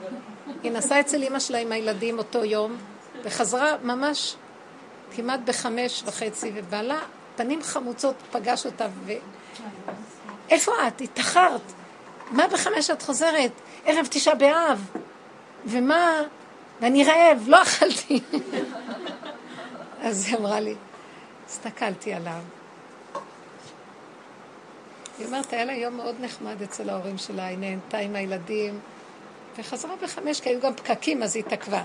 היא נסעה אצל אמא שלה עם הילדים אותו יום, וחזרה ממש כמעט בחמש וחצי, ובעלה, פנים חמוצות, פגש אותה, ו... איפה את? התאחרת. מה בחמש את חוזרת? ערב תשעה באב. ומה? ואני רעב, לא אכלתי. אז היא אמרה לי, הסתכלתי עליו. היא אומרת, היה לה יום מאוד נחמד אצל ההורים שלה, היא נהנתה עם הילדים, וחזרה בחמש, כי היו גם פקקים, אז היא התעכבה.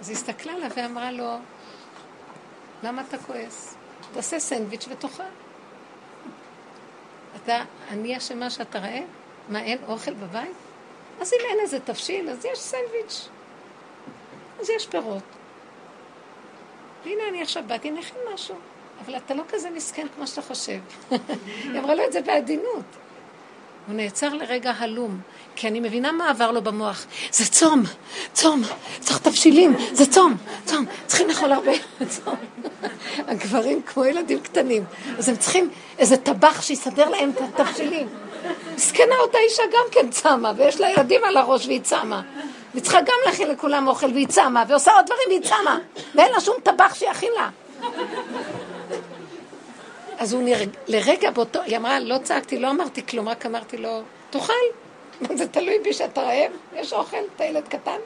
אז היא הסתכלה עליו ואמרה לו, למה אתה כועס? תעשה סנדוויץ' ותאכל. אתה, אני אשמה שאתה רעב? מה, אין אוכל בבית? אז אם אין איזה תבשיל, אז יש סנדוויץ'. אז יש פירות. והנה אני עכשיו באתי, נכין משהו. אבל אתה לא כזה מסכן כמו שאתה חושב. [LAUGHS] היא אמרה לו את זה בעדינות. הוא נעצר לרגע הלום, כי אני מבינה מה עבר לו במוח. זה צום, צום, צריך תבשילים, זה צום, צום, צריכים לאכול הרבה [LAUGHS] צום. הגברים כמו ילדים קטנים, אז הם צריכים איזה טבח שיסדר להם את התבשילים. מסכנה אותה אישה גם כן צמה, ויש לה ילדים על הראש והיא צמה. והיא צריכה גם להכין לכולם אוכל והיא צמה, ועושה עוד דברים והיא צמה, ואין לה שום טבח שיכין לה. אז הוא נרג... לרגע באותו, היא אמרה, לא צעקתי, לא אמרתי כלום, רק אמרתי לו, תאכל. [LAUGHS] זה תלוי בי שאתה רעב, יש אוכל, אתה ילד קטן.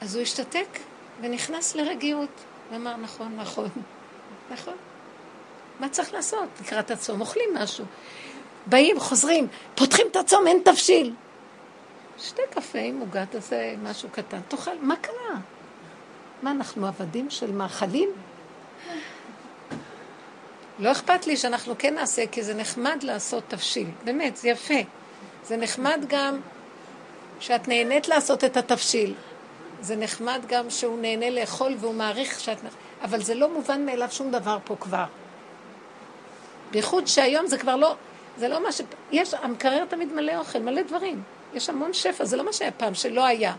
אז הוא השתתק ונכנס לרגיעות. ואמר, נכון, נכון, נכון. מה צריך לעשות? לקראת הצום אוכלים משהו. באים, חוזרים, פותחים את הצום, אין תבשיל. שתי קפה עם עוגה, תעשה משהו קטן, תאכל, מה קרה? מה, אנחנו עבדים של מאכלים? לא אכפת לי שאנחנו כן נעשה, כי זה נחמד לעשות תבשיל. באמת, זה יפה. זה נחמד גם שאת נהנית לעשות את התבשיל. זה נחמד גם שהוא נהנה לאכול והוא מעריך שאת... אבל זה לא מובן מאליו שום דבר פה כבר. בייחוד שהיום זה כבר לא... זה לא מה ש... יש... המקרר תמיד מלא אוכל, מלא דברים. יש המון שפע, זה לא מה שהיה פעם, שלא היה.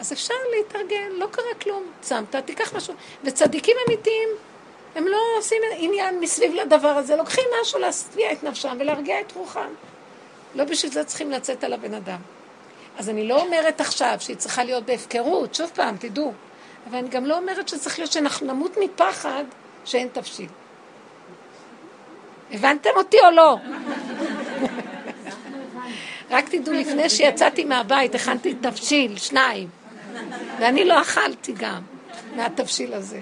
אז אפשר להתארגן, לא קרה כלום. צמת, תיקח משהו. וצדיקים אמיתיים הם לא עושים עניין מסביב לדבר הזה, לוקחים משהו להשביע את נפשם ולהרגיע את רוחם. לא בשביל זה צריכים לצאת על הבן אדם. אז אני לא אומרת עכשיו שהיא צריכה להיות בהפקרות, שוב פעם, תדעו. אבל אני גם לא אומרת שצריך להיות שאנחנו נמות מפחד שאין תבשיל. הבנתם אותי או לא? רק תדעו, לפני שיצאתי מהבית, הכנתי תבשיל, שניים. ואני לא אכלתי גם מהתבשיל הזה.